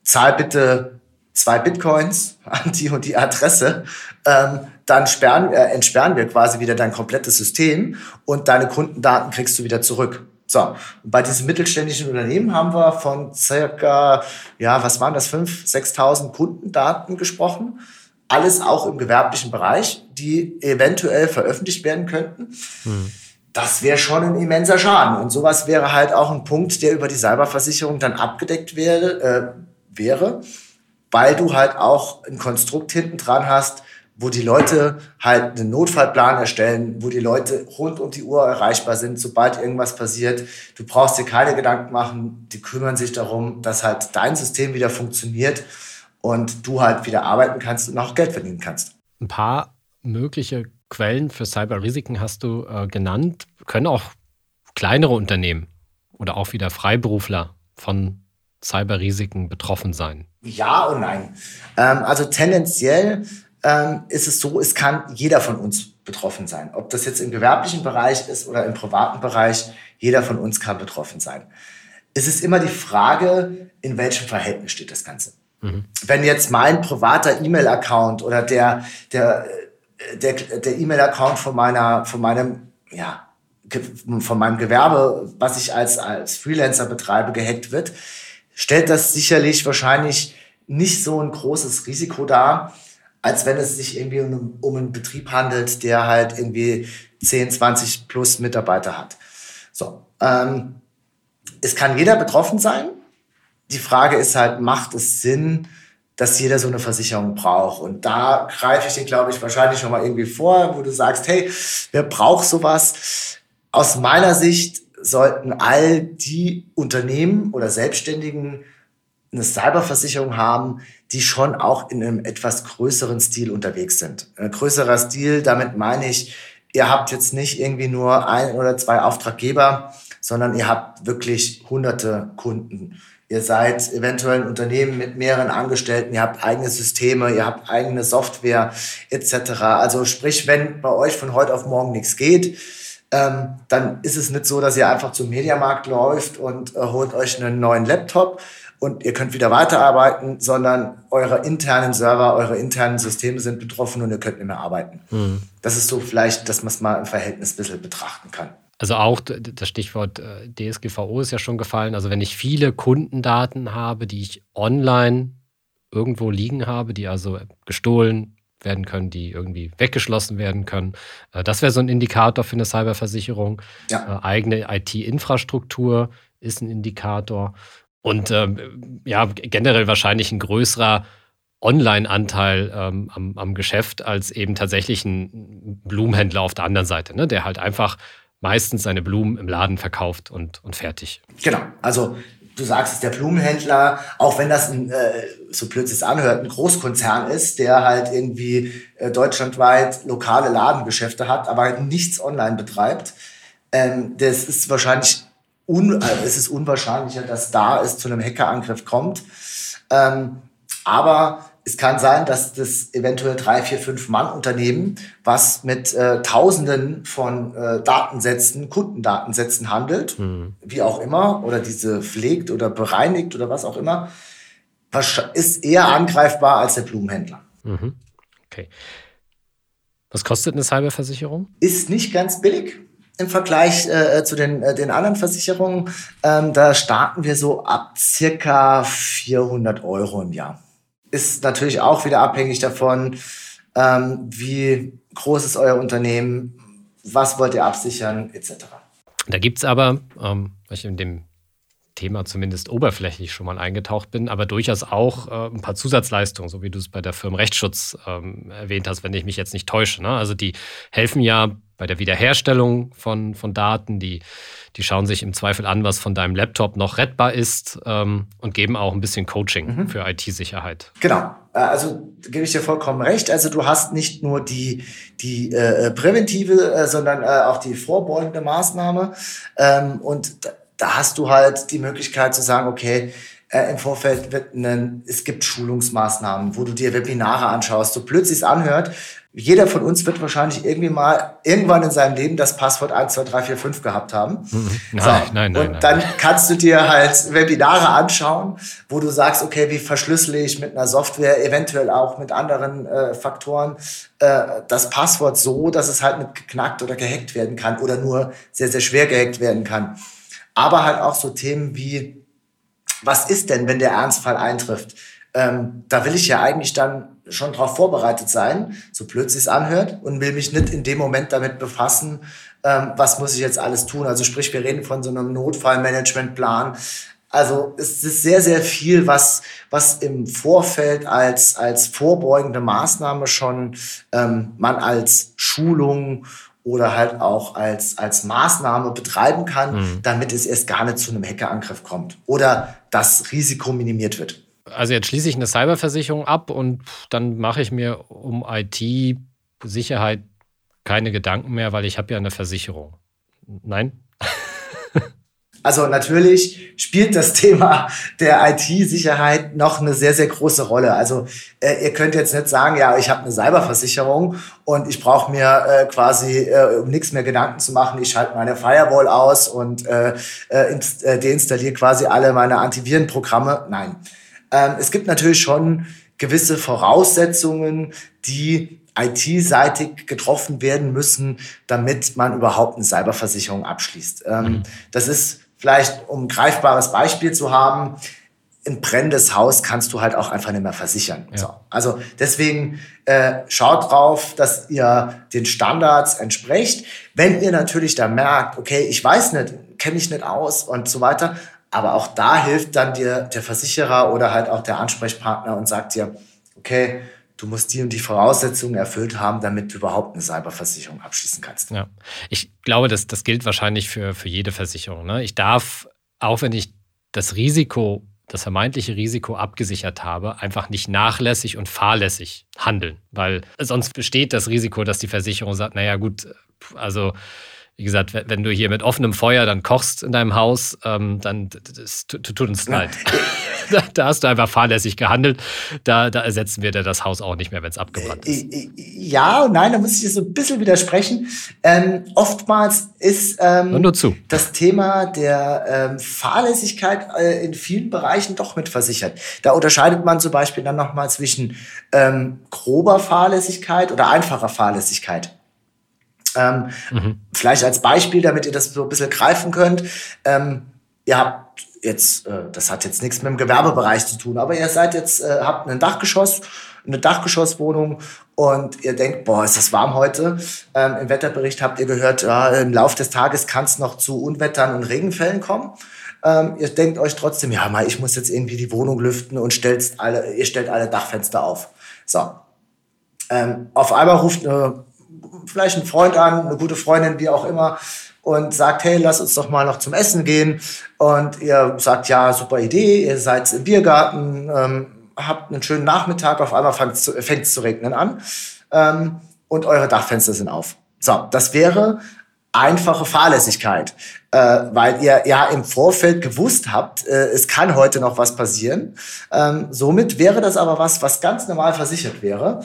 zahl bitte zwei Bitcoins an die und die Adresse, ähm, dann sperren, äh, entsperren wir quasi wieder dein komplettes System und deine Kundendaten kriegst du wieder zurück. So, und bei diesem mittelständischen Unternehmen haben wir von circa, ja, was waren das, 5.000, 6.000 Kundendaten gesprochen. Alles auch im gewerblichen Bereich, die eventuell veröffentlicht werden könnten. Hm. Das wäre schon ein immenser Schaden. Und sowas wäre halt auch ein Punkt, der über die Cyberversicherung dann abgedeckt wäre, äh, wäre, weil du halt auch ein Konstrukt hinten dran hast, wo die Leute halt einen Notfallplan erstellen, wo die Leute rund um die Uhr erreichbar sind, sobald irgendwas passiert. Du brauchst dir keine Gedanken machen, die kümmern sich darum, dass halt dein System wieder funktioniert und du halt wieder arbeiten kannst und auch Geld verdienen kannst. Ein paar mögliche Quellen für Cyberrisiken hast du äh, genannt, können auch kleinere Unternehmen oder auch wieder Freiberufler von Cyberrisiken betroffen sein? Ja und nein. Ähm, also tendenziell ähm, ist es so, es kann jeder von uns betroffen sein. Ob das jetzt im gewerblichen Bereich ist oder im privaten Bereich, jeder von uns kann betroffen sein. Es ist immer die Frage, in welchem Verhältnis steht das Ganze. Mhm. Wenn jetzt mein privater E-Mail-Account oder der, der, der, der E-Mail-Account von meiner, von meinem, ja, von meinem Gewerbe, was ich als, als Freelancer betreibe, gehackt wird, stellt das sicherlich wahrscheinlich nicht so ein großes Risiko dar, als wenn es sich irgendwie um, um einen Betrieb handelt, der halt irgendwie 10, 20 plus Mitarbeiter hat. So, ähm, es kann jeder betroffen sein. Die Frage ist halt, macht es Sinn, dass jeder so eine Versicherung braucht? Und da greife ich dir, glaube ich, wahrscheinlich schon mal irgendwie vor, wo du sagst, hey, wer braucht sowas? Aus meiner Sicht sollten all die Unternehmen oder Selbstständigen eine Cyberversicherung haben, die schon auch in einem etwas größeren Stil unterwegs sind. Ein größerer Stil, damit meine ich, ihr habt jetzt nicht irgendwie nur ein oder zwei Auftraggeber, sondern ihr habt wirklich hunderte Kunden. Ihr seid eventuell ein Unternehmen mit mehreren Angestellten, ihr habt eigene Systeme, ihr habt eigene Software etc. Also sprich, wenn bei euch von heute auf morgen nichts geht, ähm, dann ist es nicht so, dass ihr einfach zum Mediamarkt läuft und äh, holt euch einen neuen Laptop und ihr könnt wieder weiterarbeiten, sondern eure internen Server, eure internen Systeme sind betroffen und ihr könnt nicht mehr arbeiten. Mhm. Das ist so vielleicht, dass man es mal im Verhältnis ein bisschen betrachten kann. Also auch das Stichwort äh, DSGVO ist ja schon gefallen. Also wenn ich viele Kundendaten habe, die ich online irgendwo liegen habe, die also gestohlen werden können, die irgendwie weggeschlossen werden können. Äh, das wäre so ein Indikator für eine Cyberversicherung. Ja. Äh, eigene IT-Infrastruktur ist ein Indikator. Und ähm, ja, generell wahrscheinlich ein größerer Online-Anteil ähm, am, am, Geschäft als eben tatsächlich ein Blumenhändler auf der anderen Seite, ne? der halt einfach meistens seine Blumen im Laden verkauft und, und fertig. Genau. Also du sagst es, der Blumenhändler, auch wenn das ein, äh, so plötzlich anhört, ein Großkonzern ist, der halt irgendwie äh, deutschlandweit lokale Ladengeschäfte hat, aber nichts online betreibt, ähm, das ist wahrscheinlich un, äh, es ist unwahrscheinlicher, dass da es zu einem Hackerangriff kommt. Ähm, aber es kann sein, dass das eventuell drei, vier, fünf Mann Unternehmen, was mit äh, Tausenden von äh, Datensätzen, Kundendatensätzen handelt, mhm. wie auch immer, oder diese pflegt oder bereinigt oder was auch immer, ist eher angreifbar als der Blumenhändler. Mhm. Okay. Was kostet eine Cyberversicherung? Ist nicht ganz billig im Vergleich äh, zu den, äh, den anderen Versicherungen. Ähm, da starten wir so ab circa 400 Euro im Jahr ist natürlich auch wieder abhängig davon, ähm, wie groß ist euer Unternehmen, was wollt ihr absichern, etc. Da gibt es aber, ähm, weil ich in dem Thema zumindest oberflächlich schon mal eingetaucht bin, aber durchaus auch äh, ein paar Zusatzleistungen, so wie du es bei der Firmenrechtsschutz ähm, erwähnt hast, wenn ich mich jetzt nicht täusche. Ne? Also die helfen ja bei der Wiederherstellung von, von Daten, die die schauen sich im Zweifel an, was von deinem Laptop noch rettbar ist ähm, und geben auch ein bisschen Coaching mhm. für IT-Sicherheit. Genau. Äh, also gebe ich dir vollkommen recht. Also du hast nicht nur die, die äh, präventive, äh, sondern äh, auch die vorbeugende Maßnahme. Ähm, und da, da hast du halt die Möglichkeit zu sagen, okay, äh, im Vorfeld wird ein, es gibt Schulungsmaßnahmen, wo du dir Webinare anschaust, so plötzlich es anhört, jeder von uns wird wahrscheinlich irgendwie mal irgendwann in seinem Leben das Passwort 1, 2, 3, 4, 5 gehabt haben. Mhm. Nein, so. nein, nein, Und nein. dann kannst du dir halt Webinare anschauen, wo du sagst, okay, wie verschlüssele ich mit einer Software, eventuell auch mit anderen äh, Faktoren, äh, das Passwort so, dass es halt nicht geknackt oder gehackt werden kann oder nur sehr, sehr schwer gehackt werden kann. Aber halt auch so Themen wie, was ist denn, wenn der Ernstfall eintrifft? Ähm, da will ich ja eigentlich dann schon darauf vorbereitet sein, so plötzlich es anhört und will mich nicht in dem Moment damit befassen, ähm, was muss ich jetzt alles tun. Also sprich, wir reden von so einem Notfallmanagementplan. Also es ist sehr, sehr viel, was, was im Vorfeld als, als vorbeugende Maßnahme schon ähm, man als Schulung oder halt auch als, als Maßnahme betreiben kann, mhm. damit es erst gar nicht zu einem Hackerangriff kommt oder das Risiko minimiert wird also jetzt schließe ich eine Cyberversicherung ab und dann mache ich mir um IT-Sicherheit keine Gedanken mehr, weil ich habe ja eine Versicherung. Nein? [LAUGHS] Also natürlich spielt das Thema der IT-Sicherheit noch eine sehr, sehr große Rolle. Also äh, ihr könnt jetzt nicht sagen, ja, ich habe eine Cyberversicherung und ich brauche mir äh, quasi, äh, um nichts mehr Gedanken zu machen, ich schalte meine Firewall aus und äh, äh, äh deinstalliere quasi alle meine Antivirenprogramme. Nein. Ähm, es gibt natürlich schon gewisse Voraussetzungen, die IT-seitig getroffen werden müssen, damit man überhaupt eine Cyberversicherung abschließt. Ähm, mhm. Das ist vielleicht, um ein greifbares Beispiel zu haben, ein brennendes Haus kannst du halt auch einfach nicht mehr versichern. Ja. So. Also deswegen äh, schaut drauf, dass ihr den Standards entsprecht. Wenn ihr natürlich da merkt, okay, ich weiß nicht, kenne ich nicht aus und so weiter, aber auch da hilft dann dir der Versicherer oder halt auch der Ansprechpartner und sagt dir, okay, du musst die und die Voraussetzungen erfüllt haben, damit du überhaupt eine Cyberversicherung abschließen kannst. Ja, ich glaube, das, das gilt wahrscheinlich für, für jede Versicherung. Ne? Ich darf, auch wenn ich das Risiko, das vermeintliche Risiko abgesichert habe, einfach nicht nachlässig und fahrlässig handeln, weil sonst besteht das Risiko, dass die Versicherung sagt, naja gut, also wie gesagt, wenn du hier mit offenem Feuer dann kochst in deinem Haus, ähm, dann das tut uns leid. [LAUGHS] da, da, hast du einfach fahrlässig gehandelt. Da, da ersetzen wir dir das Haus auch nicht mehr, wenn es abgebrannt ist. Äh, äh, Ja, nein, da muss ich dir so ein bisschen widersprechen. Ähm, oftmals ist ähm, nur zu. das Thema der ähm, Fahrlässigkeit äh, in vielen Bereichen doch mitversichert. Da unterscheidet man zum Beispiel dann nochmal zwischen ähm, grober Fahrlässigkeit oder einfacher Fahrlässigkeit. Ähm, mhm. Vielleicht als Beispiel, damit ihr das so ein bisschen greifen könnt. Ähm, ihr habt jetzt, äh, das hat jetzt nichts mit dem Gewerbebereich zu tun, aber ihr seid jetzt, äh, habt ein Dachgeschoss, eine Dachgeschosswohnung und ihr denkt, boah, ist das warm heute. Ähm, Im Wetterbericht habt ihr gehört, ja, im Laufe des Tages kann es noch zu Unwettern und Regenfällen kommen. Ähm, ihr denkt euch trotzdem, ja, mal, ich muss jetzt irgendwie die Wohnung lüften und stellt alle, ihr stellt alle Dachfenster auf. So. Ähm, auf einmal ruft eine vielleicht ein Freund an, eine gute Freundin, wie auch immer, und sagt, hey, lass uns doch mal noch zum Essen gehen. Und ihr sagt, ja, super Idee, ihr seid im Biergarten, ähm, habt einen schönen Nachmittag, auf einmal fängt es zu, regnen an ähm, und eure Dachfenster sind auf. So, das wäre einfache Fahrlässigkeit, äh, weil ihr ja im Vorfeld gewusst habt, äh, es kann heute noch was passieren. Ähm, somit wäre das aber was, was ganz normal versichert wäre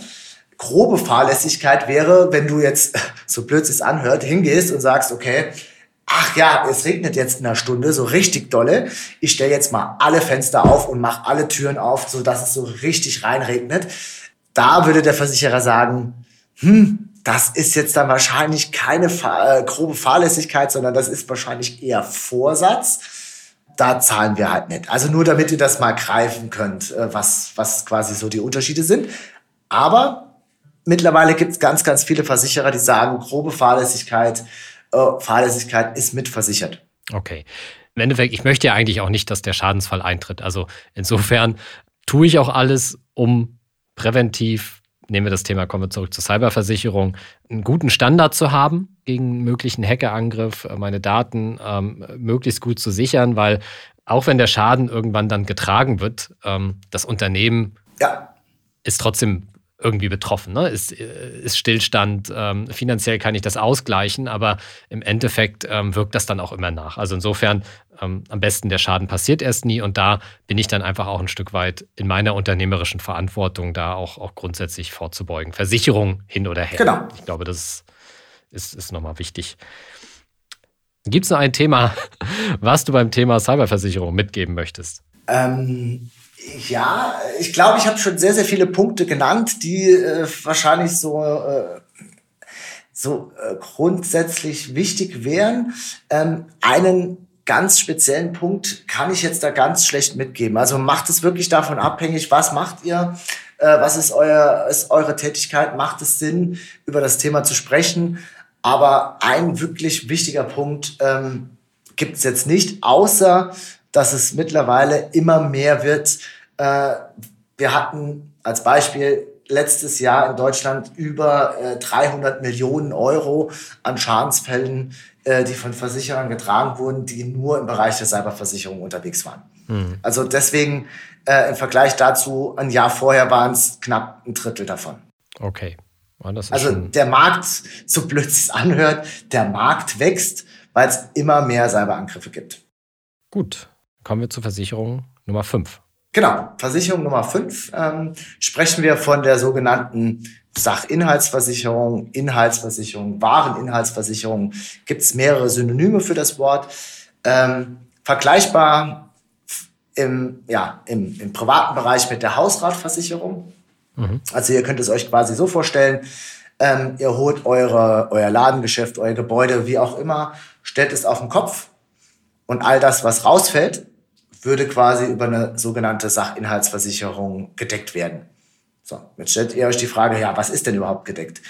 grobe Fahrlässigkeit wäre, wenn du jetzt, [LAUGHS] so blöd es anhört, hingehst und sagst, okay, ach ja, es regnet jetzt in einer Stunde so richtig dolle. Ich stelle jetzt mal alle Fenster auf und mache alle Türen auf, so dass es so richtig reinregnet. Da würde der Versicherer sagen, hm, das ist jetzt dann wahrscheinlich keine Fahr äh, grobe Fahrlässigkeit, sondern das ist wahrscheinlich eher Vorsatz. Da zahlen wir halt nicht. Also nur damit ihr das mal greifen könnt, äh, was, was quasi so die Unterschiede sind. Aber mittlerweile gibt es ganz, ganz viele Versicherer, die sagen, grobe Fahrlässigkeit, äh, Fahrlässigkeit ist mitversichert. Okay. Im Endeffekt, ich möchte ja eigentlich auch nicht, dass der Schadensfall eintritt. Also insofern tue ich auch alles, um präventiv, nehmen wir das Thema, kommen wir zurück zur Cyberversicherung, einen guten Standard zu haben gegen möglichen Hackerangriff, äh, meine Daten ähm, möglichst gut zu sichern, weil auch wenn der Schaden irgendwann dann getragen wird, ähm, das Unternehmen ja. ist trotzdem irgendwie betroffen. Ne? Ist, ist Stillstand, ähm, finanziell kann ich das ausgleichen, aber im Endeffekt ähm, wirkt das dann auch immer nach. Also insofern ähm, am besten der Schaden passiert erst nie und da bin ich dann einfach auch ein Stück weit in meiner unternehmerischen Verantwortung, da auch, auch grundsätzlich vorzubeugen. Versicherung hin oder her. Genau. Ich glaube, das ist, ist nochmal wichtig. Gibt es noch ein Thema, [LAUGHS] was du beim Thema Cyberversicherung mitgeben möchtest? Ähm, ja, ich glaube, ich habe schon sehr, sehr viele Punkte genannt, die äh, wahrscheinlich so, äh, so äh, grundsätzlich wichtig wären. Ähm, einen ganz speziellen Punkt kann ich jetzt da ganz schlecht mitgeben. Also macht es wirklich davon abhängig, was macht ihr, äh, was ist, euer, ist eure Tätigkeit, macht es Sinn, über das Thema zu sprechen. Aber ein wirklich wichtiger Punkt ähm, gibt es jetzt nicht, außer dass es mittlerweile immer mehr wird. Äh, wir hatten als Beispiel letztes Jahr in Deutschland über äh, 300 Millionen Euro an Schadensfällen, äh, die von Versicherern getragen wurden, die nur im Bereich der Cyberversicherung unterwegs waren. Mhm. Also deswegen äh, im Vergleich dazu, ein Jahr vorher waren es knapp ein Drittel davon. Okay. also der Markt, so blöd es anhört, der Markt wächst, weil es immer mehr Cyberangriffe gibt. Gut, kommen wir zur Versicherung Nummer 5. Genau, Versicherung Nummer 5 ähm, sprechen wir von der sogenannten Sachinhaltsversicherung, Inhaltsversicherung, Wareninhaltsversicherung. Gibt es mehrere Synonyme für das Wort. Ähm, vergleichbar im, ja, im, im privaten Bereich mit der Hausratversicherung. Mhm. Also ihr könnt es euch quasi so vorstellen, ähm, ihr holt eure, euer Ladengeschäft, euer Gebäude, wie auch immer, stellt es auf den Kopf und all das, was rausfällt, würde quasi über eine sogenannte Sachinhaltsversicherung gedeckt werden. So, jetzt stellt ihr euch die Frage, ja, was ist denn überhaupt gedeckt?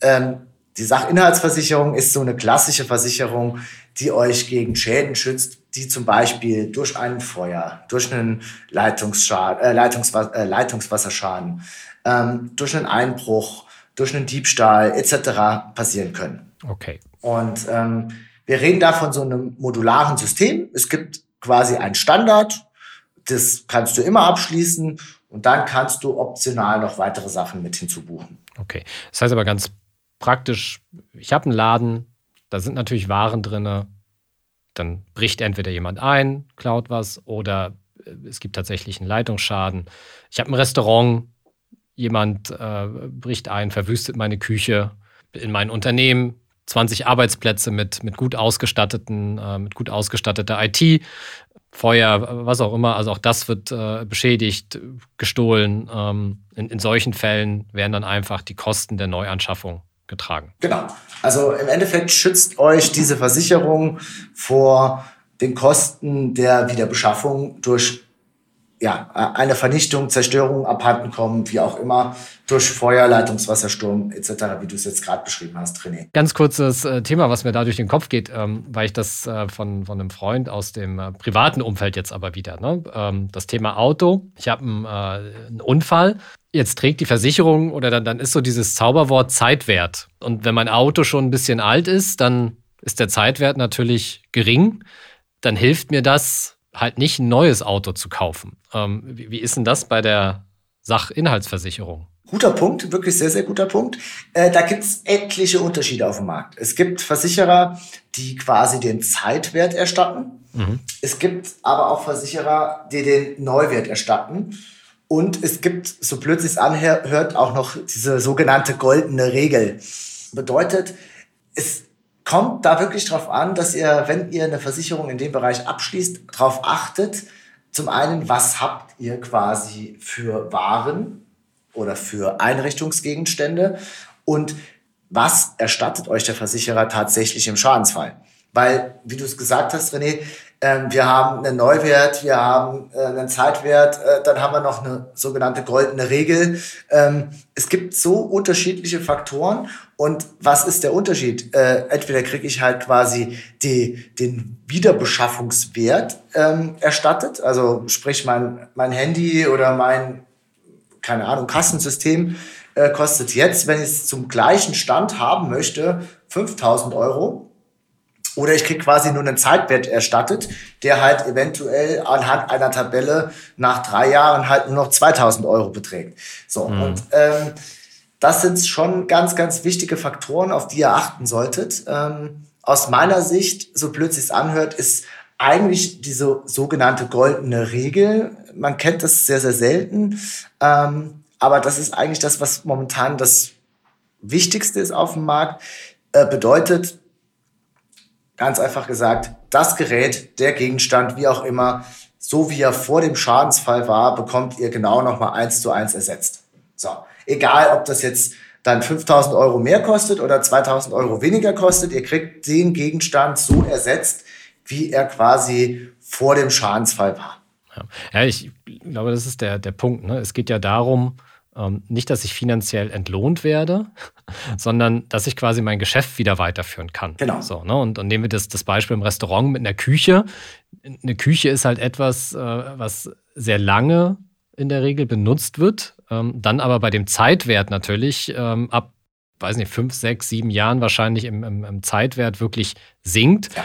Ähm, die Sachinhaltsversicherung ist so eine klassische Versicherung, die euch gegen Schäden schützt, die zum Beispiel durch ein Feuer, durch einen Leitungsschaden, äh, Leitungswas äh, Leitungswasserschaden, ähm, durch einen Einbruch, durch einen Diebstahl etc. passieren können. Okay. Und ähm, wir reden da von so einem modularen System. Es gibt quasi ein Standard. Das kannst du immer abschließen und dann kannst du optional noch weitere Sachen mit hinzubuchen. Okay. Das heißt aber ganz praktisch, ich habe einen Laden, Da sind natürlich Waren drin. Dann bricht entweder jemand ein, klaut was oder äh, es gibt tatsächlich einen Leitungsschaden. Ich habe ein Restaurant, jemand äh, bricht ein, verwüstet meine Küche in mein Unternehmen, 20 Arbeitsplätze mit, mit gut ausgestatteten, äh, mit gut ausgestatteter IT, Feuer, was auch immer. Also auch das wird äh, beschädigt, gestohlen. Ähm, in, in solchen Fällen werden dann einfach die Kosten der Neuanschaffung getragen. Genau. Also im Endeffekt schützt euch diese Versicherung vor den Kosten der Wiederbeschaffung durch ja, eine Vernichtung, Zerstörung abhanden kommen, wie auch immer, durch Feuer, Leitungswassersturm etc., wie du es jetzt gerade beschrieben hast, René. Ganz kurzes äh, Thema, was mir da durch den Kopf geht, ähm, weil ich das äh, von, von einem Freund aus dem äh, privaten Umfeld jetzt aber wieder, ne? ähm, das Thema Auto. Ich habe einen, äh, einen Unfall, jetzt trägt die Versicherung oder dann, dann ist so dieses Zauberwort Zeitwert. Und wenn mein Auto schon ein bisschen alt ist, dann ist der Zeitwert natürlich gering. Dann hilft mir das, halt nicht ein neues Auto zu kaufen. Ähm, wie, wie, ist denn das bei der Sachinhaltsversicherung? Guter Punkt, wirklich sehr, sehr guter Punkt. Äh, da gibt es etliche Unterschiede auf dem Markt. Es gibt Versicherer, die quasi den Zeitwert erstatten. Mhm. Es gibt aber auch Versicherer, die den Neuwert erstatten. Und es gibt, so blöd es anhört, auch noch diese sogenannte goldene Regel. Bedeutet, es kommt da wirklich darauf an, dass ihr, wenn ihr eine Versicherung in dem Bereich abschließt, darauf achtet, zum einen, was habt ihr quasi für Waren oder für Einrichtungsgegenstände und was erstattet euch der Versicherer tatsächlich im Schadensfall? Weil, wie du es gesagt hast, René, ähm, wir haben einen Neuwert, wir haben äh, einen Zeitwert, äh, dann haben wir noch eine sogenannte goldene Regel. Ähm, es gibt so unterschiedliche Faktoren. Und was ist der Unterschied? Äh, entweder kriege ich halt quasi die, den Wiederbeschaffungswert ähm, erstattet, also sprich mein, mein Handy oder mein, keine Ahnung, Kassensystem äh, kostet jetzt, wenn ich es zum gleichen Stand haben möchte, 5000 Euro. Oder ich krieg quasi nur einen Zeitwert erstattet, der halt eventuell anhand einer Tabelle nach drei Jahren halt nur noch 2000 Euro beträgt. So, mhm. und ähm, das sind schon ganz, ganz wichtige Faktoren, auf die ihr achten solltet. Ähm, aus meiner Sicht, so blöd es anhört, ist eigentlich diese sogenannte goldene Regel. Man kennt das sehr, sehr selten. Ähm, aber das ist eigentlich das, was momentan das Wichtigste ist auf dem Markt. Äh, bedeutet, Ganz einfach gesagt, das Gerät, der Gegenstand, wie auch immer, so wie er vor dem Schadensfall war, bekommt ihr genau nochmal eins zu eins ersetzt. So, egal ob das jetzt dann 5000 Euro mehr kostet oder 2000 Euro weniger kostet, ihr kriegt den Gegenstand so ersetzt, wie er quasi vor dem Schadensfall war. Ja, ich glaube, das ist der, der Punkt. Ne? Es geht ja darum, ähm, nicht, dass ich finanziell entlohnt werde, [LAUGHS] sondern dass ich quasi mein Geschäft wieder weiterführen kann. Genau. So, ne? und, und nehmen wir das, das Beispiel im Restaurant mit einer Küche. Eine Küche ist halt etwas, äh, was sehr lange in der Regel benutzt wird, ähm, dann aber bei dem Zeitwert natürlich ähm, ab, weiß nicht, fünf, sechs, sieben Jahren wahrscheinlich im, im, im Zeitwert wirklich sinkt. Ja.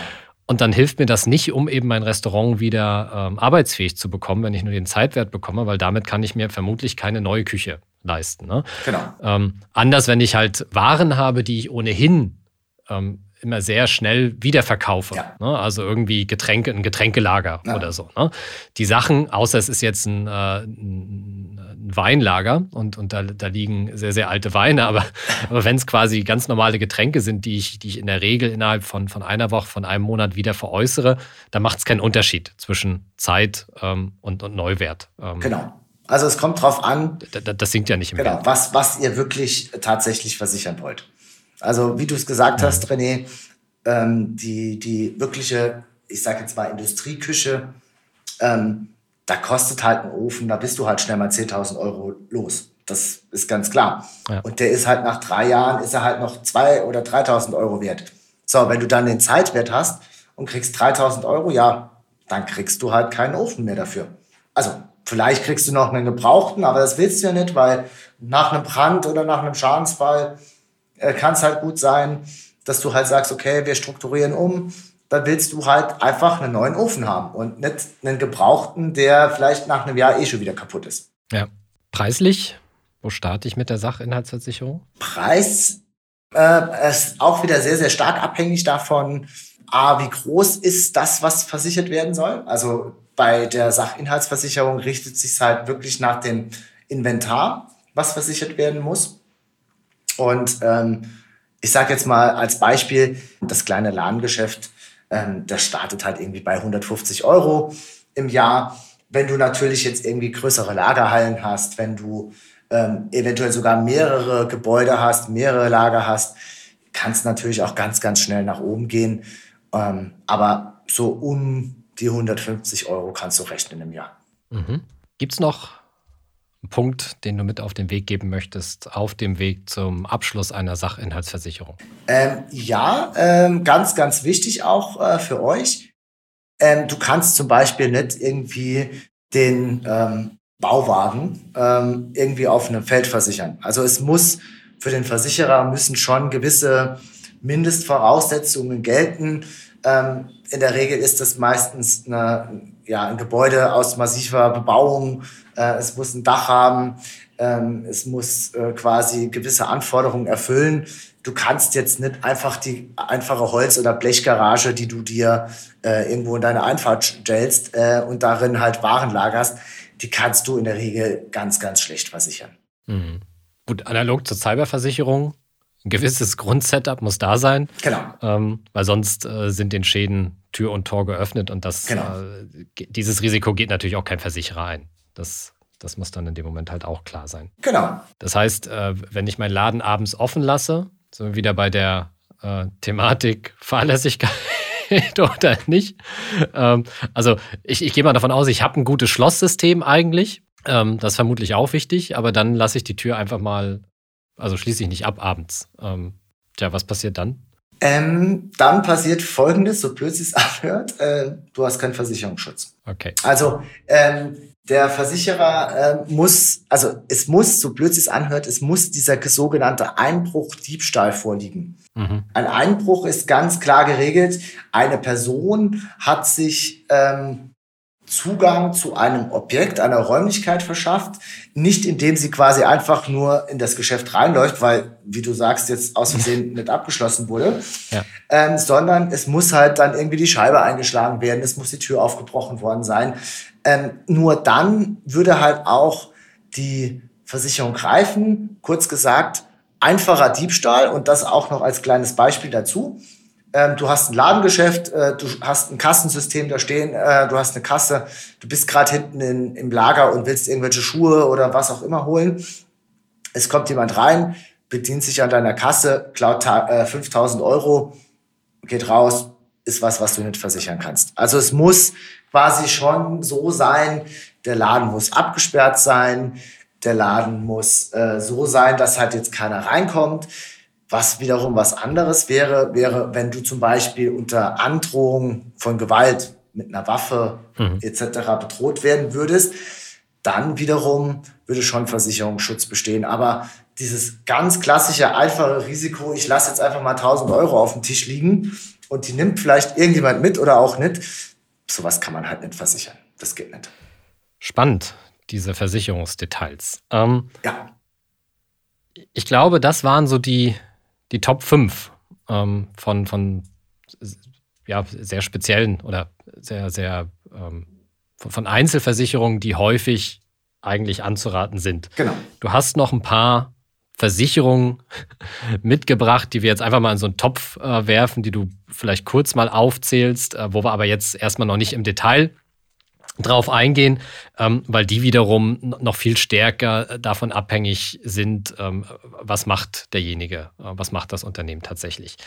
Und dann hilft mir das nicht, um eben mein Restaurant wieder ähm, arbeitsfähig zu bekommen, wenn ich nur den Zeitwert bekomme, weil damit kann ich mir vermutlich keine neue Küche leisten. Ne? Genau. Ähm, anders, wenn ich halt Waren habe, die ich ohnehin ähm, immer sehr schnell wiederverkaufe. Ja. Ne? Also irgendwie Getränke, ein Getränkelager ja. oder so. Ne? Die Sachen, außer es ist jetzt ein, äh, ein Weinlager und, und da, da liegen sehr, sehr alte Weine, aber, [LAUGHS] aber wenn es quasi ganz normale Getränke sind, die ich, die ich in der Regel innerhalb von, von einer Woche, von einem Monat wieder veräußere, dann macht es keinen Unterschied zwischen Zeit ähm, und, und Neuwert. Ähm, genau. Also es kommt drauf an. Das, sinkt ja nicht im Genau, Wert. was, was ihr wirklich tatsächlich versichern wollt. Also wie du es gesagt hast, René, ähm, die, die wirkliche, ich sage jetzt mal Industrieküche, ähm, da kostet halt ein Ofen, da bist du halt schnell mal 10.000 Euro los. Das ist ganz klar. Ja. Und der ist halt nach drei Jahren, ist er halt noch 2.000 oder 3.000 Euro wert. So, wenn du dann den Zeitwert hast und kriegst 3.000 Euro, ja, dann kriegst du halt keinen Ofen mehr dafür. Also vielleicht kriegst du noch einen gebrauchten, aber das willst du ja nicht, weil nach einem Brand oder nach einem Schadensfall äh, kann es halt gut sein, dass du halt sagst, okay, wir strukturieren um, dann willst du halt einfach einen neuen Ofen haben und nicht einen gebrauchten, der vielleicht nach einem Jahr eh schon wieder kaputt ist. Ja. Preislich, wo starte ich mit der Sachinhaltsversicherung? Preis Äh, es ist auch wieder sehr, sehr stark abhängig davon, A, wie groß ist das, was versichert werden soll. Also bei der Sachinhaltsversicherung richtet sich halt wirklich nach dem Inventar, was versichert werden muss. Und ähm, ich sage jetzt mal als Beispiel, das kleine Ladengeschäft, ähm, das startet halt irgendwie bei 150 Euro im Jahr. Wenn du natürlich jetzt irgendwie größere Lagerhallen hast, wenn du ähm, eventuell sogar mehrere Gebäude hast, mehrere Lager hast, kann es natürlich auch ganz, ganz schnell nach oben gehen. Ähm, aber so um die 150 Euro kannst du rechnen im Jahr. Mhm. Gibt es noch Punkt, den du mit auf den Weg geben möchtest, auf dem Weg zum Abschluss einer Sachinhaltsversicherung? Ähm, ja, ähm, ganz, ganz wichtig auch äh, für euch. Ähm, du kannst zum Beispiel nicht irgendwie den ähm, Bauwagen ähm, irgendwie auf einem Feld versichern. Also es muss für den Versicherer müssen schon gewisse Mindestvoraussetzungen gelten. Ähm, in der Regel ist das meistens eine, ja, ein Gebäude aus massiver Bebauung. Äh, es muss ein Dach haben. Ähm, es muss äh, quasi gewisse Anforderungen erfüllen. Du kannst jetzt nicht einfach die einfache Holz- oder Blechgarage, die du dir äh, irgendwo in deine Einfahrt stellst äh, und darin halt Waren lagerst, die kannst du in der Regel ganz, ganz schlecht versichern. Mhm. Gut, analog zur Cyberversicherung, ein gewisses Grundsetup muss da sein. Genau. Ähm, weil sonst äh, sind den Schäden Tür und Tor geöffnet und das, Genau. äh, dieses Risiko geht natürlich auch kein Versicherer ein. Das, das muss dann in dem Moment halt auch klar sein. Genau. Das heißt, äh, wenn ich meinen Laden abends offen lasse, sind wir wieder bei der äh, Thematik Fahrlässigkeit [LAUGHS] oder nicht. Ähm, also ich, ich gehe mal davon aus, ich habe ein gutes Schlosssystem eigentlich. Ähm, das ist vermutlich auch wichtig, aber dann lasse ich die Tür einfach mal, also schließe ich nicht ab abends. Ähm, tja, was passiert dann? Ähm, dann passiert Folgendes, so blöd es [LAUGHS] anhört, äh, du hast keinen Versicherungsschutz. Okay. Also ähm, der Versicherer äh, muss, also es muss, so blöd es anhört, es muss dieser sogenannte Einbruch Diebstahl vorliegen. Mhm. Ein Einbruch ist ganz klar geregelt. Eine Person hat sich ähm, Zugang zu einem Objekt, einer Räumlichkeit verschafft, nicht indem sie quasi einfach nur in das Geschäft reinläuft, weil, wie du sagst, jetzt aus Versehen [LAUGHS] nicht abgeschlossen wurde, Ja. ähm, sondern es muss halt dann irgendwie die Scheibe eingeschlagen werden, es muss die Tür aufgebrochen worden sein. Ähm, nur dann würde halt auch die Versicherung greifen. Kurz gesagt, einfacher Diebstahl und das auch noch als kleines Beispiel dazu. Ähm, du hast ein Ladengeschäft, äh, du hast ein Kassensystem da stehen, äh, du hast eine Kasse, du bist gerade hinten in, im Lager und willst irgendwelche Schuhe oder was auch immer holen. Es kommt jemand rein, bedient sich an deiner Kasse, klaut äh, 5000 Euro, geht raus, ist was, was du nicht versichern kannst. Also es muss quasi schon so sein, der Laden muss abgesperrt sein, der Laden muss äh, so sein, dass halt jetzt keiner reinkommt. Was wiederum was anderes wäre, wäre, wenn du zum Beispiel unter Androhung von Gewalt mit einer Waffe Mhm. etc. bedroht werden würdest, dann wiederum würde schon Versicherungsschutz bestehen. Aber dieses ganz klassische, einfache Risiko, ich lasse jetzt einfach mal 1000 Euro auf dem Tisch liegen und die nimmt vielleicht irgendjemand mit oder auch nicht, sowas kann man halt nicht versichern. Das geht nicht. Spannend, diese Versicherungsdetails. Ähm, Ja, ich glaube, das waren so die, die Top 5 ähm, von, von ja, sehr speziellen oder sehr, sehr ähm, von Einzelversicherungen, die häufig eigentlich anzuraten sind. genau. Du hast noch ein paar Versicherungen [LAUGHS] mitgebracht, die wir jetzt einfach mal in so einen Topf äh, werfen, die du vielleicht kurz mal aufzählst, äh, wo wir aber jetzt erstmal noch nicht im Detail drauf eingehen, ähm, weil die wiederum noch viel stärker äh, davon abhängig sind, ähm, was macht derjenige, äh, was macht das Unternehmen tatsächlich.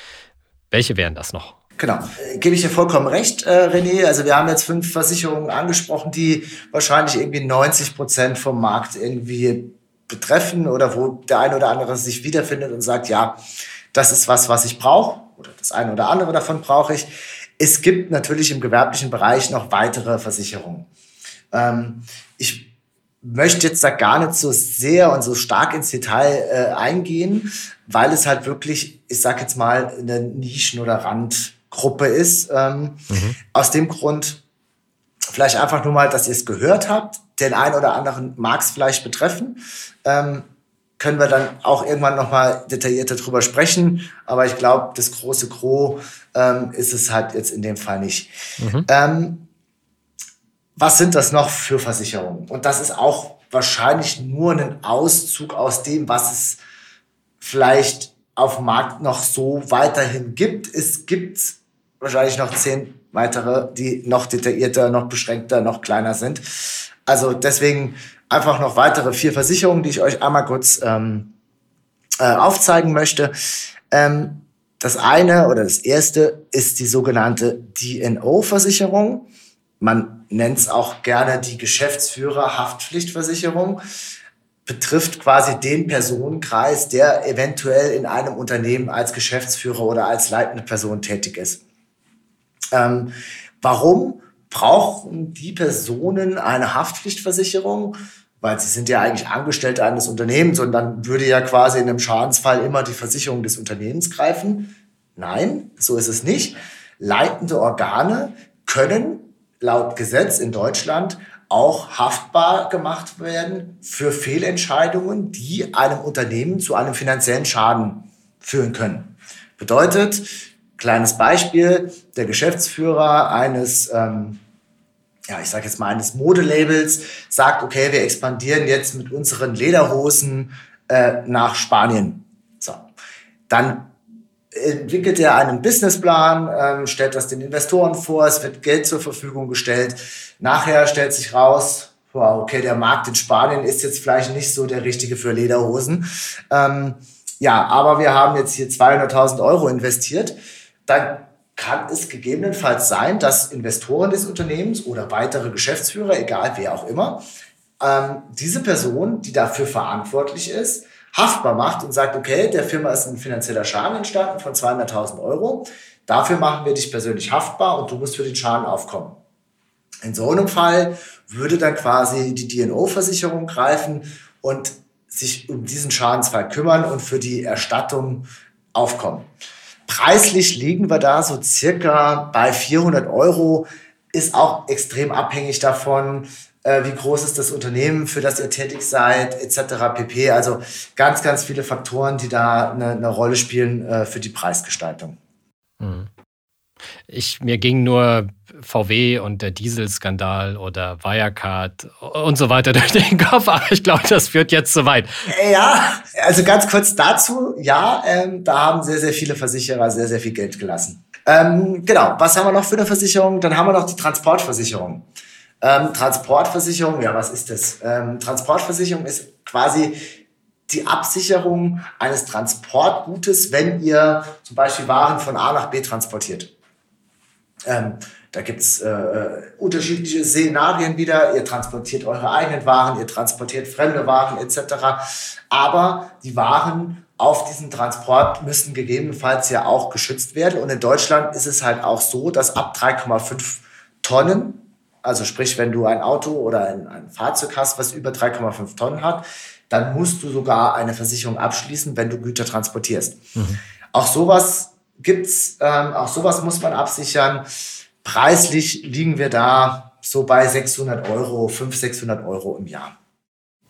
Welche wären das noch? Genau, äh, gebe ich dir vollkommen recht, äh, René. Also wir haben jetzt fünf Versicherungen angesprochen, die wahrscheinlich irgendwie 90 Prozent vom Markt irgendwie betreffen oder wo der eine oder andere sich wiederfindet und sagt, ja, das ist was, was ich brauche oder das eine oder andere davon brauche ich. Es gibt natürlich im gewerblichen Bereich noch weitere Versicherungen. Ähm, ich möchte jetzt da gar nicht so sehr und so stark ins Detail äh, eingehen, weil es halt wirklich, ich sag jetzt mal, eine Nischen- oder Randgruppe ist. Ähm, Aus dem Grund, vielleicht einfach nur mal, dass ihr es gehört habt. Den einen oder anderen mag es vielleicht betreffen. Ähm, können wir dann auch irgendwann nochmal detaillierter drüber sprechen. Aber ich glaube, das große Gros ähm, ist es halt jetzt in dem Fall nicht. Mhm. Ähm, was sind das noch für Versicherungen? Und das ist auch wahrscheinlich nur ein Auszug aus dem, was es vielleicht auf dem Markt noch so weiterhin gibt. Es gibt wahrscheinlich noch zehn weitere, die noch detaillierter, noch beschränkter, noch kleiner sind. Also deswegen einfach noch weitere vier Versicherungen, die ich euch einmal kurz ähm, äh, aufzeigen möchte. Ähm, das eine oder das erste ist die sogenannte DNO-Versicherung. Man nennt es auch gerne die Geschäftsführer-Haftpflichtversicherung. Betrifft quasi den Personenkreis, der eventuell in einem Unternehmen als Geschäftsführer oder als leitende Person tätig ist. Ähm, warum brauchen die Personen eine Haftpflichtversicherung? Weil sie sind ja eigentlich Angestellte eines Unternehmens und dann würde ja quasi in einem Schadensfall immer die Versicherung des Unternehmens greifen. Nein, so ist es nicht. Leitende Organe können laut Gesetz in Deutschland auch haftbar gemacht werden für Fehlentscheidungen, die einem Unternehmen zu einem finanziellen Schaden führen können. Bedeutet, kleines Beispiel, der Geschäftsführer eines, ähm, ja, ich sage jetzt mal eines Modelabels sagt, okay, wir expandieren jetzt mit unseren Lederhosen äh, nach Spanien. So, dann entwickelt er einen Businessplan, ähm, stellt das den Investoren vor, es wird Geld zur Verfügung gestellt. Nachher stellt sich raus, wow, okay, der Markt in Spanien ist jetzt vielleicht nicht so der richtige für Lederhosen. Ähm, ja, aber wir haben jetzt hier 200.000 Euro investiert. Dann kann es gegebenenfalls sein, dass Investoren des Unternehmens oder weitere Geschäftsführer, egal wer auch immer, ähm, diese Person, die dafür verantwortlich ist, haftbar macht und sagt, okay, der Firma ist ein finanzieller Schaden entstanden von 200.000 Euro. Dafür machen wir dich persönlich haftbar und du musst für den Schaden aufkommen. In so einem Fall würde dann quasi die DNO-Versicherung greifen und sich um diesen Schadensfall kümmern und für die Erstattung aufkommen. Preislich liegen wir da so circa bei 400 Euro, ist auch extrem abhängig davon, äh, wie groß ist das Unternehmen, für das ihr tätig seid, etc. pp. Also ganz, ganz viele Faktoren, die da eine, eine Rolle spielen äh, für die Preisgestaltung. Mhm. Ich, mir ging nur VW und der Dieselskandal oder Wirecard und so weiter [LAUGHS] durch den Kopf, aber ich glaube, das führt jetzt zu weit. Ja, also ganz kurz dazu, ja, ähm, da haben sehr, sehr viele Versicherer sehr, sehr viel Geld gelassen. Ähm, genau, was haben wir noch für eine Versicherung? Dann haben wir noch die Transportversicherung. Ähm, Transportversicherung, ja, was ist das? Ähm, Transportversicherung ist quasi die Absicherung eines Transportgutes, wenn ihr zum Beispiel Waren von A nach B transportiert. Ähm, da gibt's äh, äh, unterschiedliche Szenarien wieder. Ihr transportiert eure eigenen Waren, ihr transportiert fremde Waren etc. Aber die Waren auf diesem Transport müssen gegebenenfalls ja auch geschützt werden. Und in Deutschland ist es halt auch so, dass ab 3,5 Tonnen also sprich, wenn du ein Auto oder ein, ein Fahrzeug hast, was über 3,5 Tonnen hat, dann musst du sogar eine Versicherung abschließen, wenn du Güter transportierst. Mhm. Auch sowas gibt's, ähm, auch sowas muss man absichern. Preislich liegen wir da so bei 600 Euro, 500, 600 Euro im Jahr.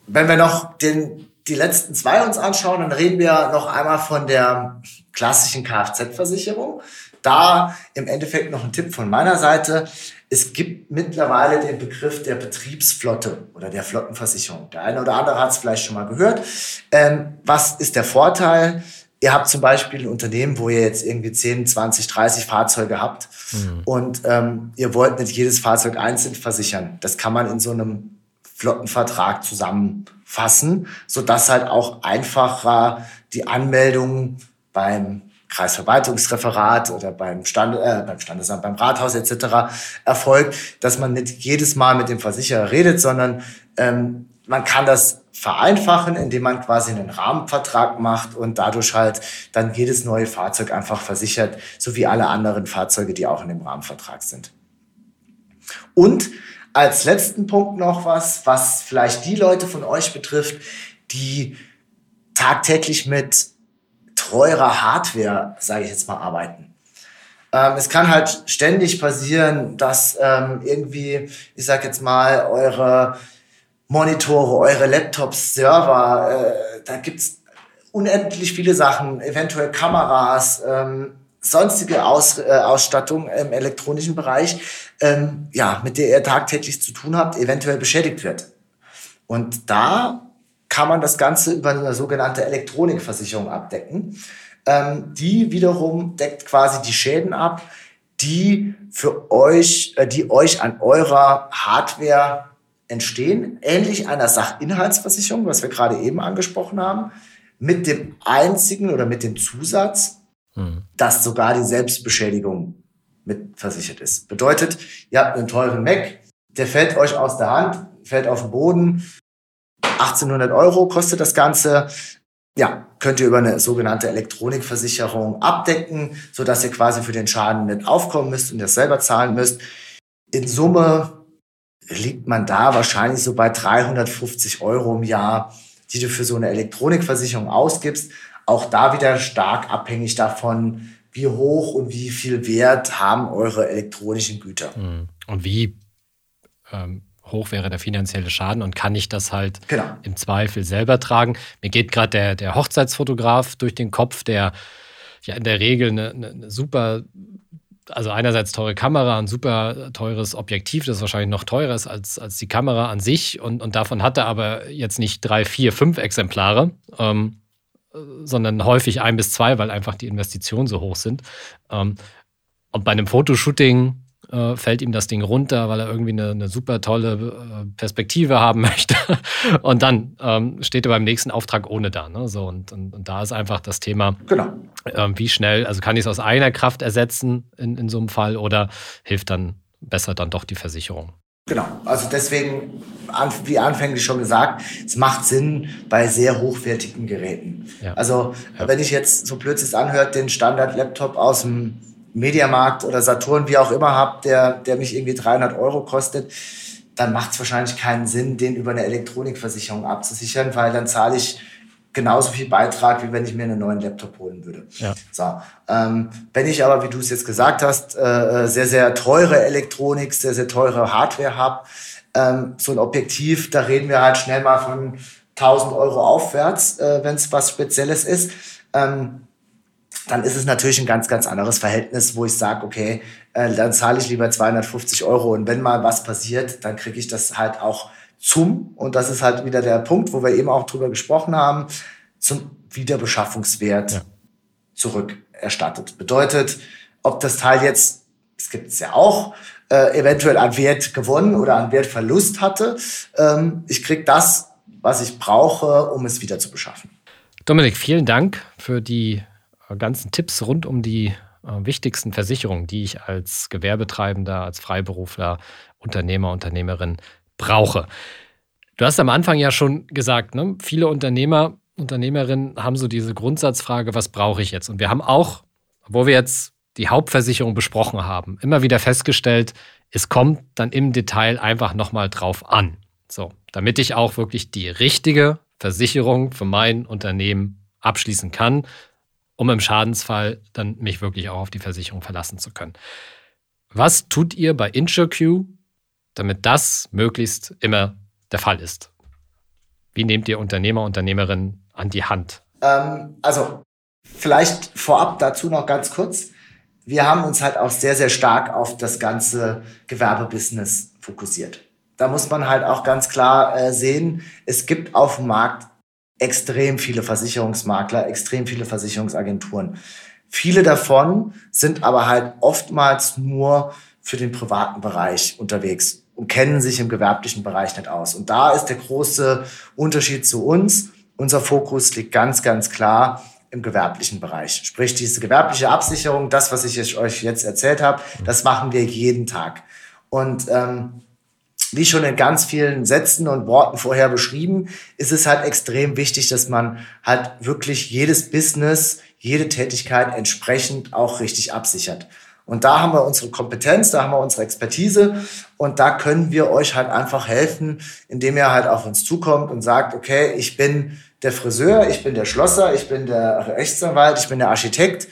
Wenn wir noch den, die letzten zwei uns anschauen, dann reden wir noch einmal von der klassischen Kfz-Versicherung. Da im Endeffekt noch ein Tipp von meiner Seite. Es gibt mittlerweile den Begriff der Betriebsflotte oder der Flottenversicherung. Der eine oder andere hat es vielleicht schon mal gehört. Ähm, was ist der Vorteil? Ihr habt zum Beispiel ein Unternehmen, wo ihr jetzt irgendwie 10, 20, 30 Fahrzeuge habt mhm. und ähm, ihr wollt nicht jedes Fahrzeug einzeln versichern. Das kann man in so einem Flottenvertrag zusammenfassen, sodass halt auch einfacher die Anmeldung beim Kreisverwaltungsreferat oder beim, Stand, äh, beim Standesamt, beim Rathaus etc. erfolgt, dass man nicht jedes Mal mit dem Versicherer redet, sondern ähm, man kann das vereinfachen, indem man quasi einen Rahmenvertrag macht und dadurch halt dann jedes neue Fahrzeug einfach versichert, so wie alle anderen Fahrzeuge, die auch in dem Rahmenvertrag sind. Und als letzten Punkt noch was, was vielleicht die Leute von euch betrifft, die tagtäglich mit teurer Hardware, sage ich jetzt mal, arbeiten. Ähm, es kann halt ständig passieren, dass ähm, irgendwie, ich sag jetzt mal, eure Monitore, eure Laptops, Server, äh, da gibt's unendlich viele Sachen, eventuell Kameras, ähm, sonstige Aus, äh, Ausstattung im elektronischen Bereich, ähm, ja, mit der ihr tagtäglich zu tun habt, eventuell beschädigt wird. Und da kann man das Ganze über eine sogenannte Elektronikversicherung abdecken. Ähm, die wiederum deckt quasi die Schäden ab, die für euch, äh, die euch an eurer Hardware entstehen, ähnlich einer Sachinhaltsversicherung, was wir gerade eben angesprochen haben, mit dem einzigen oder mit dem Zusatz, mhm. dass sogar die Selbstbeschädigung mit versichert ist. Bedeutet, ihr habt einen teuren Mac, der fällt euch aus der Hand, fällt auf den Boden, 1800 Euro kostet das Ganze. Ja, könnt ihr über eine sogenannte Elektronikversicherung abdecken, so dass ihr quasi für den Schaden nicht aufkommen müsst und das selber zahlen müsst. In Summe liegt man da wahrscheinlich so bei 350 Euro im Jahr, die du für so eine Elektronikversicherung ausgibst. Auch da wieder stark abhängig davon, wie hoch und wie viel Wert haben eure elektronischen Güter. Hm. Und wie ähm, hoch wäre der finanzielle Schaden und kann ich das halt genau. im Zweifel selber tragen? Mir geht gerade der, der Hochzeitsfotograf durch den Kopf, der ja in der Regel eine, eine super also einerseits teure Kamera, ein super teures Objektiv, das wahrscheinlich noch teurer ist als, als die Kamera an sich. Und, und davon hat er aber jetzt nicht drei, vier, fünf Exemplare, ähm, sondern häufig ein bis zwei, weil einfach die Investitionen so hoch sind. Ähm, und bei einem Fotoshooting äh, fällt ihm das Ding runter, weil er irgendwie eine, eine super tolle äh, Perspektive haben [LAUGHS] möchte. und dann ähm, steht er beim nächsten Auftrag ohne da. Ne? So, und, und, und, da ist einfach das Thema, genau. äh, wie schnell, also kann ich es aus einer Kraft ersetzen in, in so einem Fall oder hilft dann besser dann doch die Versicherung? Genau, also deswegen, wie anfänglich schon gesagt, es macht Sinn bei sehr hochwertigen Geräten. Ja. Also ja. wenn ich jetzt, so blöd es anhört, den Standard-Laptop aus dem Mediamarkt oder Saturn, wie auch immer habt, der, der mich irgendwie 300 Euro kostet, dann macht es wahrscheinlich keinen Sinn, den über eine Elektronikversicherung abzusichern, weil dann zahle ich genauso viel Beitrag, wie wenn ich mir einen neuen Laptop holen würde. Ja. So, ähm, wenn ich aber, wie du es jetzt gesagt hast, äh, äh, sehr, sehr teure Elektronik, sehr, sehr teure Hardware habe, ähm, so ein Objektiv, da reden wir halt schnell mal von 1000 Euro aufwärts, äh, wenn es was Spezielles ist. Ähm, dann ist es natürlich ein ganz, ganz anderes Verhältnis, wo ich sage, okay, äh, dann zahle ich lieber 250 Euro und wenn mal was passiert, dann kriege ich das halt auch zum, und das ist halt wieder der Punkt, wo wir eben auch drüber gesprochen haben, zum Wiederbeschaffungswert ja. zurückerstattet. Bedeutet, ob das Teil jetzt, es gibt es ja auch, äh, eventuell an Wert gewonnen oder an Wertverlust hatte, ähm, ich kriege das, was ich brauche, um es wieder zu beschaffen. Dominik, vielen Dank für die ganzen Tipps rund um die äh, wichtigsten Versicherungen, die ich als Gewerbetreibender, als Freiberufler, Unternehmer, Unternehmerin brauche. Du hast am Anfang ja schon gesagt, ne, viele Unternehmer, Unternehmerinnen haben so diese Grundsatzfrage, was brauche ich jetzt? Und wir haben auch, wo wir jetzt die Hauptversicherung besprochen haben, immer wieder festgestellt, es kommt dann im Detail einfach nochmal drauf an. So, damit ich auch wirklich die richtige Versicherung für mein Unternehmen abschließen kann, um im Schadensfall dann mich wirklich auch auf die Versicherung verlassen zu können. Was tut ihr bei InsureQ, damit das möglichst immer der Fall ist? Wie nehmt ihr Unternehmer, Unternehmerinnen an die Hand? Ähm, also vielleicht vorab dazu noch ganz kurz. Wir haben uns halt auch sehr, sehr stark auf das ganze Gewerbebusiness fokussiert. Da muss man halt auch ganz klar äh, sehen, es gibt auf dem Markt extrem viele Versicherungsmakler, extrem viele Versicherungsagenturen. Viele davon sind aber halt oftmals nur für den privaten Bereich unterwegs und kennen sich im gewerblichen Bereich nicht aus. Und da ist der große Unterschied zu uns. Unser Fokus liegt ganz, ganz klar im gewerblichen Bereich. Sprich, diese gewerbliche Absicherung, das, was ich euch jetzt erzählt habe, das machen wir jeden Tag. Und ähm, wie schon in ganz vielen Sätzen und Worten vorher beschrieben, ist es halt extrem wichtig, dass man halt wirklich jedes Business, jede Tätigkeit entsprechend auch richtig absichert. Und da haben wir unsere Kompetenz, da haben wir unsere Expertise und da können wir euch halt einfach helfen, indem ihr halt auf uns zukommt und sagt, okay, ich bin der Friseur, ich bin der Schlosser, ich bin der Rechtsanwalt, ich bin der Architekt.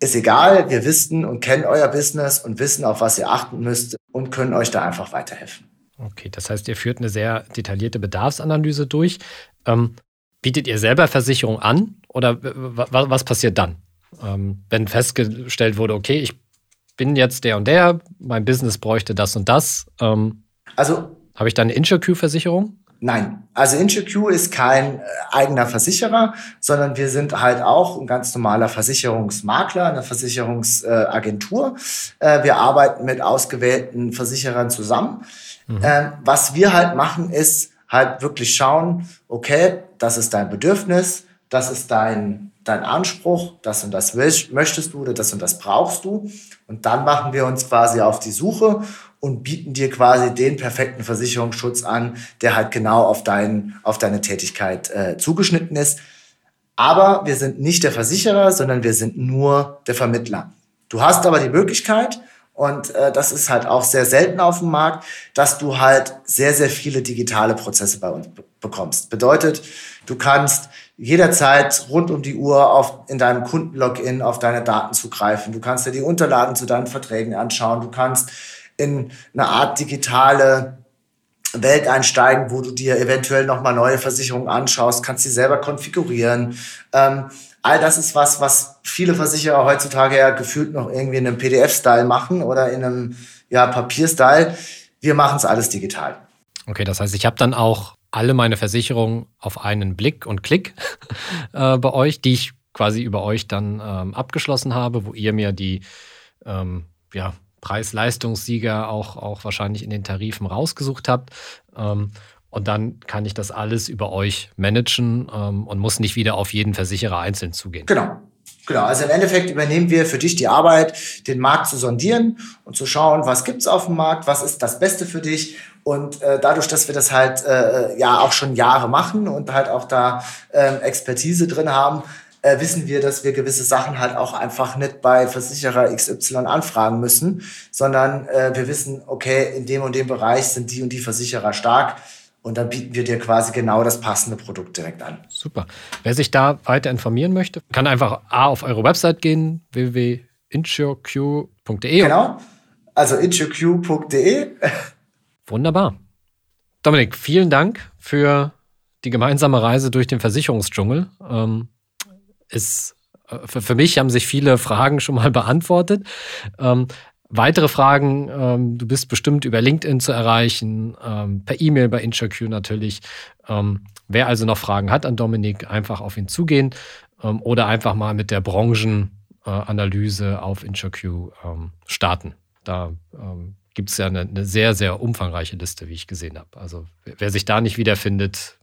Ist egal, wir wissen und kennen euer Business und wissen, auf was ihr achten müsst und können euch da einfach weiterhelfen. Okay, das heißt, ihr führt eine sehr detaillierte Bedarfsanalyse durch. Ähm, bietet ihr selber Versicherung an oder was passiert dann? Ähm, wenn festgestellt wurde, okay, ich bin jetzt der und der, mein Business bräuchte das und das. Ähm, also habe ich dann eine InsurQ-Versicherung? Nein, also InsurQ ist kein äh, eigener Versicherer, sondern wir sind halt auch ein ganz normaler Versicherungsmakler, eine Versicherungsagentur. Äh, wir arbeiten mit ausgewählten Versicherern zusammen. Mhm. Ähm, was wir halt machen, ist halt wirklich schauen, okay, das ist dein Bedürfnis, das ist dein, dein Anspruch, das und das möchtest du oder das und das brauchst du. Und dann machen wir uns quasi auf die Suche und bieten dir quasi den perfekten Versicherungsschutz an, der halt genau auf, dein, auf deine Tätigkeit äh, zugeschnitten ist. Aber wir sind nicht der Versicherer, sondern wir sind nur der Vermittler. Du hast aber die Möglichkeit, und äh, das ist halt auch sehr selten auf dem Markt, dass du halt sehr, sehr viele digitale Prozesse bei uns bekommst. Bedeutet, du kannst jederzeit rund um die Uhr auf, in deinem Kundenlogin auf deine Daten zugreifen. Du kannst dir die Unterlagen zu deinen Verträgen anschauen. Du kannst in eine Art digitale Welt einsteigen, wo du dir eventuell nochmal neue Versicherungen anschaust, kannst sie selber konfigurieren. Ähm, all das ist was, was viele Versicherer heutzutage ja gefühlt noch irgendwie in einem PDF-Style machen oder in einem ja, Papier-Style. Wir machen es alles digital. Okay, das heißt, ich habe dann auch alle meine Versicherungen auf einen Blick und Klick [LAUGHS] äh, bei euch, die ich quasi über euch dann ähm, abgeschlossen habe, wo ihr mir die ähm, ja, Preis-Leistungssieger auch, auch wahrscheinlich in den Tarifen rausgesucht habt. Ähm, und dann kann ich das alles über euch managen ähm, und muss nicht wieder auf jeden Versicherer einzeln zugehen. Genau. Genau, also im Endeffekt übernehmen wir für dich die Arbeit, den Markt zu sondieren und zu schauen, was gibt's auf dem Markt, was ist das Beste für dich. Und äh, dadurch, dass wir das halt äh, ja auch schon Jahre machen und halt auch da äh, Expertise drin haben, äh, wissen wir, dass wir gewisse Sachen halt auch einfach nicht bei Versicherer XY anfragen müssen, sondern äh, wir wissen, okay, in dem und dem Bereich sind die und die Versicherer stark. Und dann bieten wir dir quasi genau das passende Produkt direkt an. Super. Wer sich da weiter informieren möchte, kann einfach A auf eure Website gehen, www.insureq.de. Genau. Also insureq.de. [LAUGHS] Wunderbar. Dominik, vielen Dank für die gemeinsame Reise durch den Versicherungsdschungel. Ähm, ist äh, für, für mich haben sich viele Fragen schon mal beantwortet. Ähm, weitere Fragen, ähm, du bist bestimmt über LinkedIn zu erreichen, ähm, per E-Mail bei InsureQ natürlich. Ähm, wer also noch Fragen hat an Dominik, einfach auf ihn zugehen ähm, oder einfach mal mit der Branchenanalyse äh, auf InsureQ ähm, starten. Da gibt es ja eine, eine, sehr, sehr umfangreiche Liste, wie ich gesehen habe. Also wer sich da nicht wiederfindet,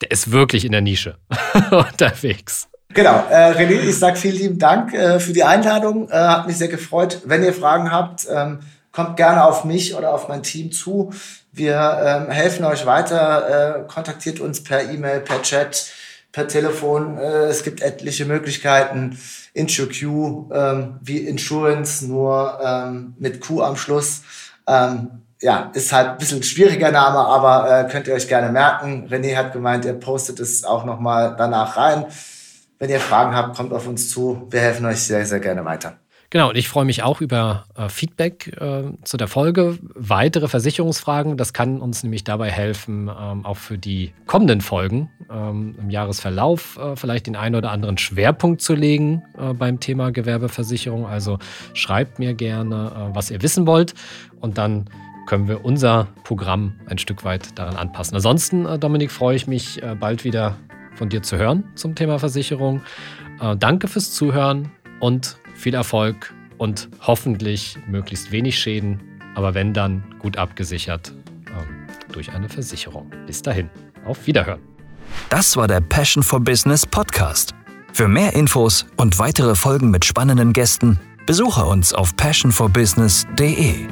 der ist wirklich in der Nische [LAUGHS] unterwegs. Genau, äh, René, ich sage vielen lieben Dank äh, für die Einladung. Äh, hat mich sehr gefreut. Wenn ihr Fragen habt, ähm, kommt gerne auf mich oder auf mein Team zu. Wir ähm, helfen euch weiter. Äh, kontaktiert uns per E-Mail, per Chat, per Telefon. Äh, es gibt etliche Möglichkeiten. InsurQ ähm, wie Insurance, nur ähm, mit Q am Schluss. Ähm, ja, ist halt ein bisschen schwieriger Name, aber äh, könnt ihr euch gerne merken. René hat gemeint, er postet es auch nochmal danach rein. Wenn ihr Fragen habt, kommt auf uns zu. Wir helfen euch sehr, sehr gerne weiter. Genau, und ich freue mich auch über äh, Feedback äh, zu der Folge. Weitere Versicherungsfragen, das kann uns nämlich dabei helfen, ähm, auch für die kommenden Folgen ähm, im Jahresverlauf äh, vielleicht den einen oder anderen Schwerpunkt zu legen äh, beim Thema Gewerbeversicherung. Also schreibt mir gerne, äh, was ihr wissen wollt und dann können wir unser Programm ein Stück weit daran anpassen. Ansonsten, äh, Dominik, freue ich mich bald wieder von dir zu hören zum Thema Versicherung. Äh, danke fürs Zuhören und viel Erfolg und hoffentlich möglichst wenig Schäden, aber wenn dann gut abgesichert äh, durch eine Versicherung. Bis dahin, auf Wiederhören. Das war der Passion for Business Podcast. Für mehr Infos und weitere Folgen mit spannenden Gästen besuche uns auf passionforbusiness.de.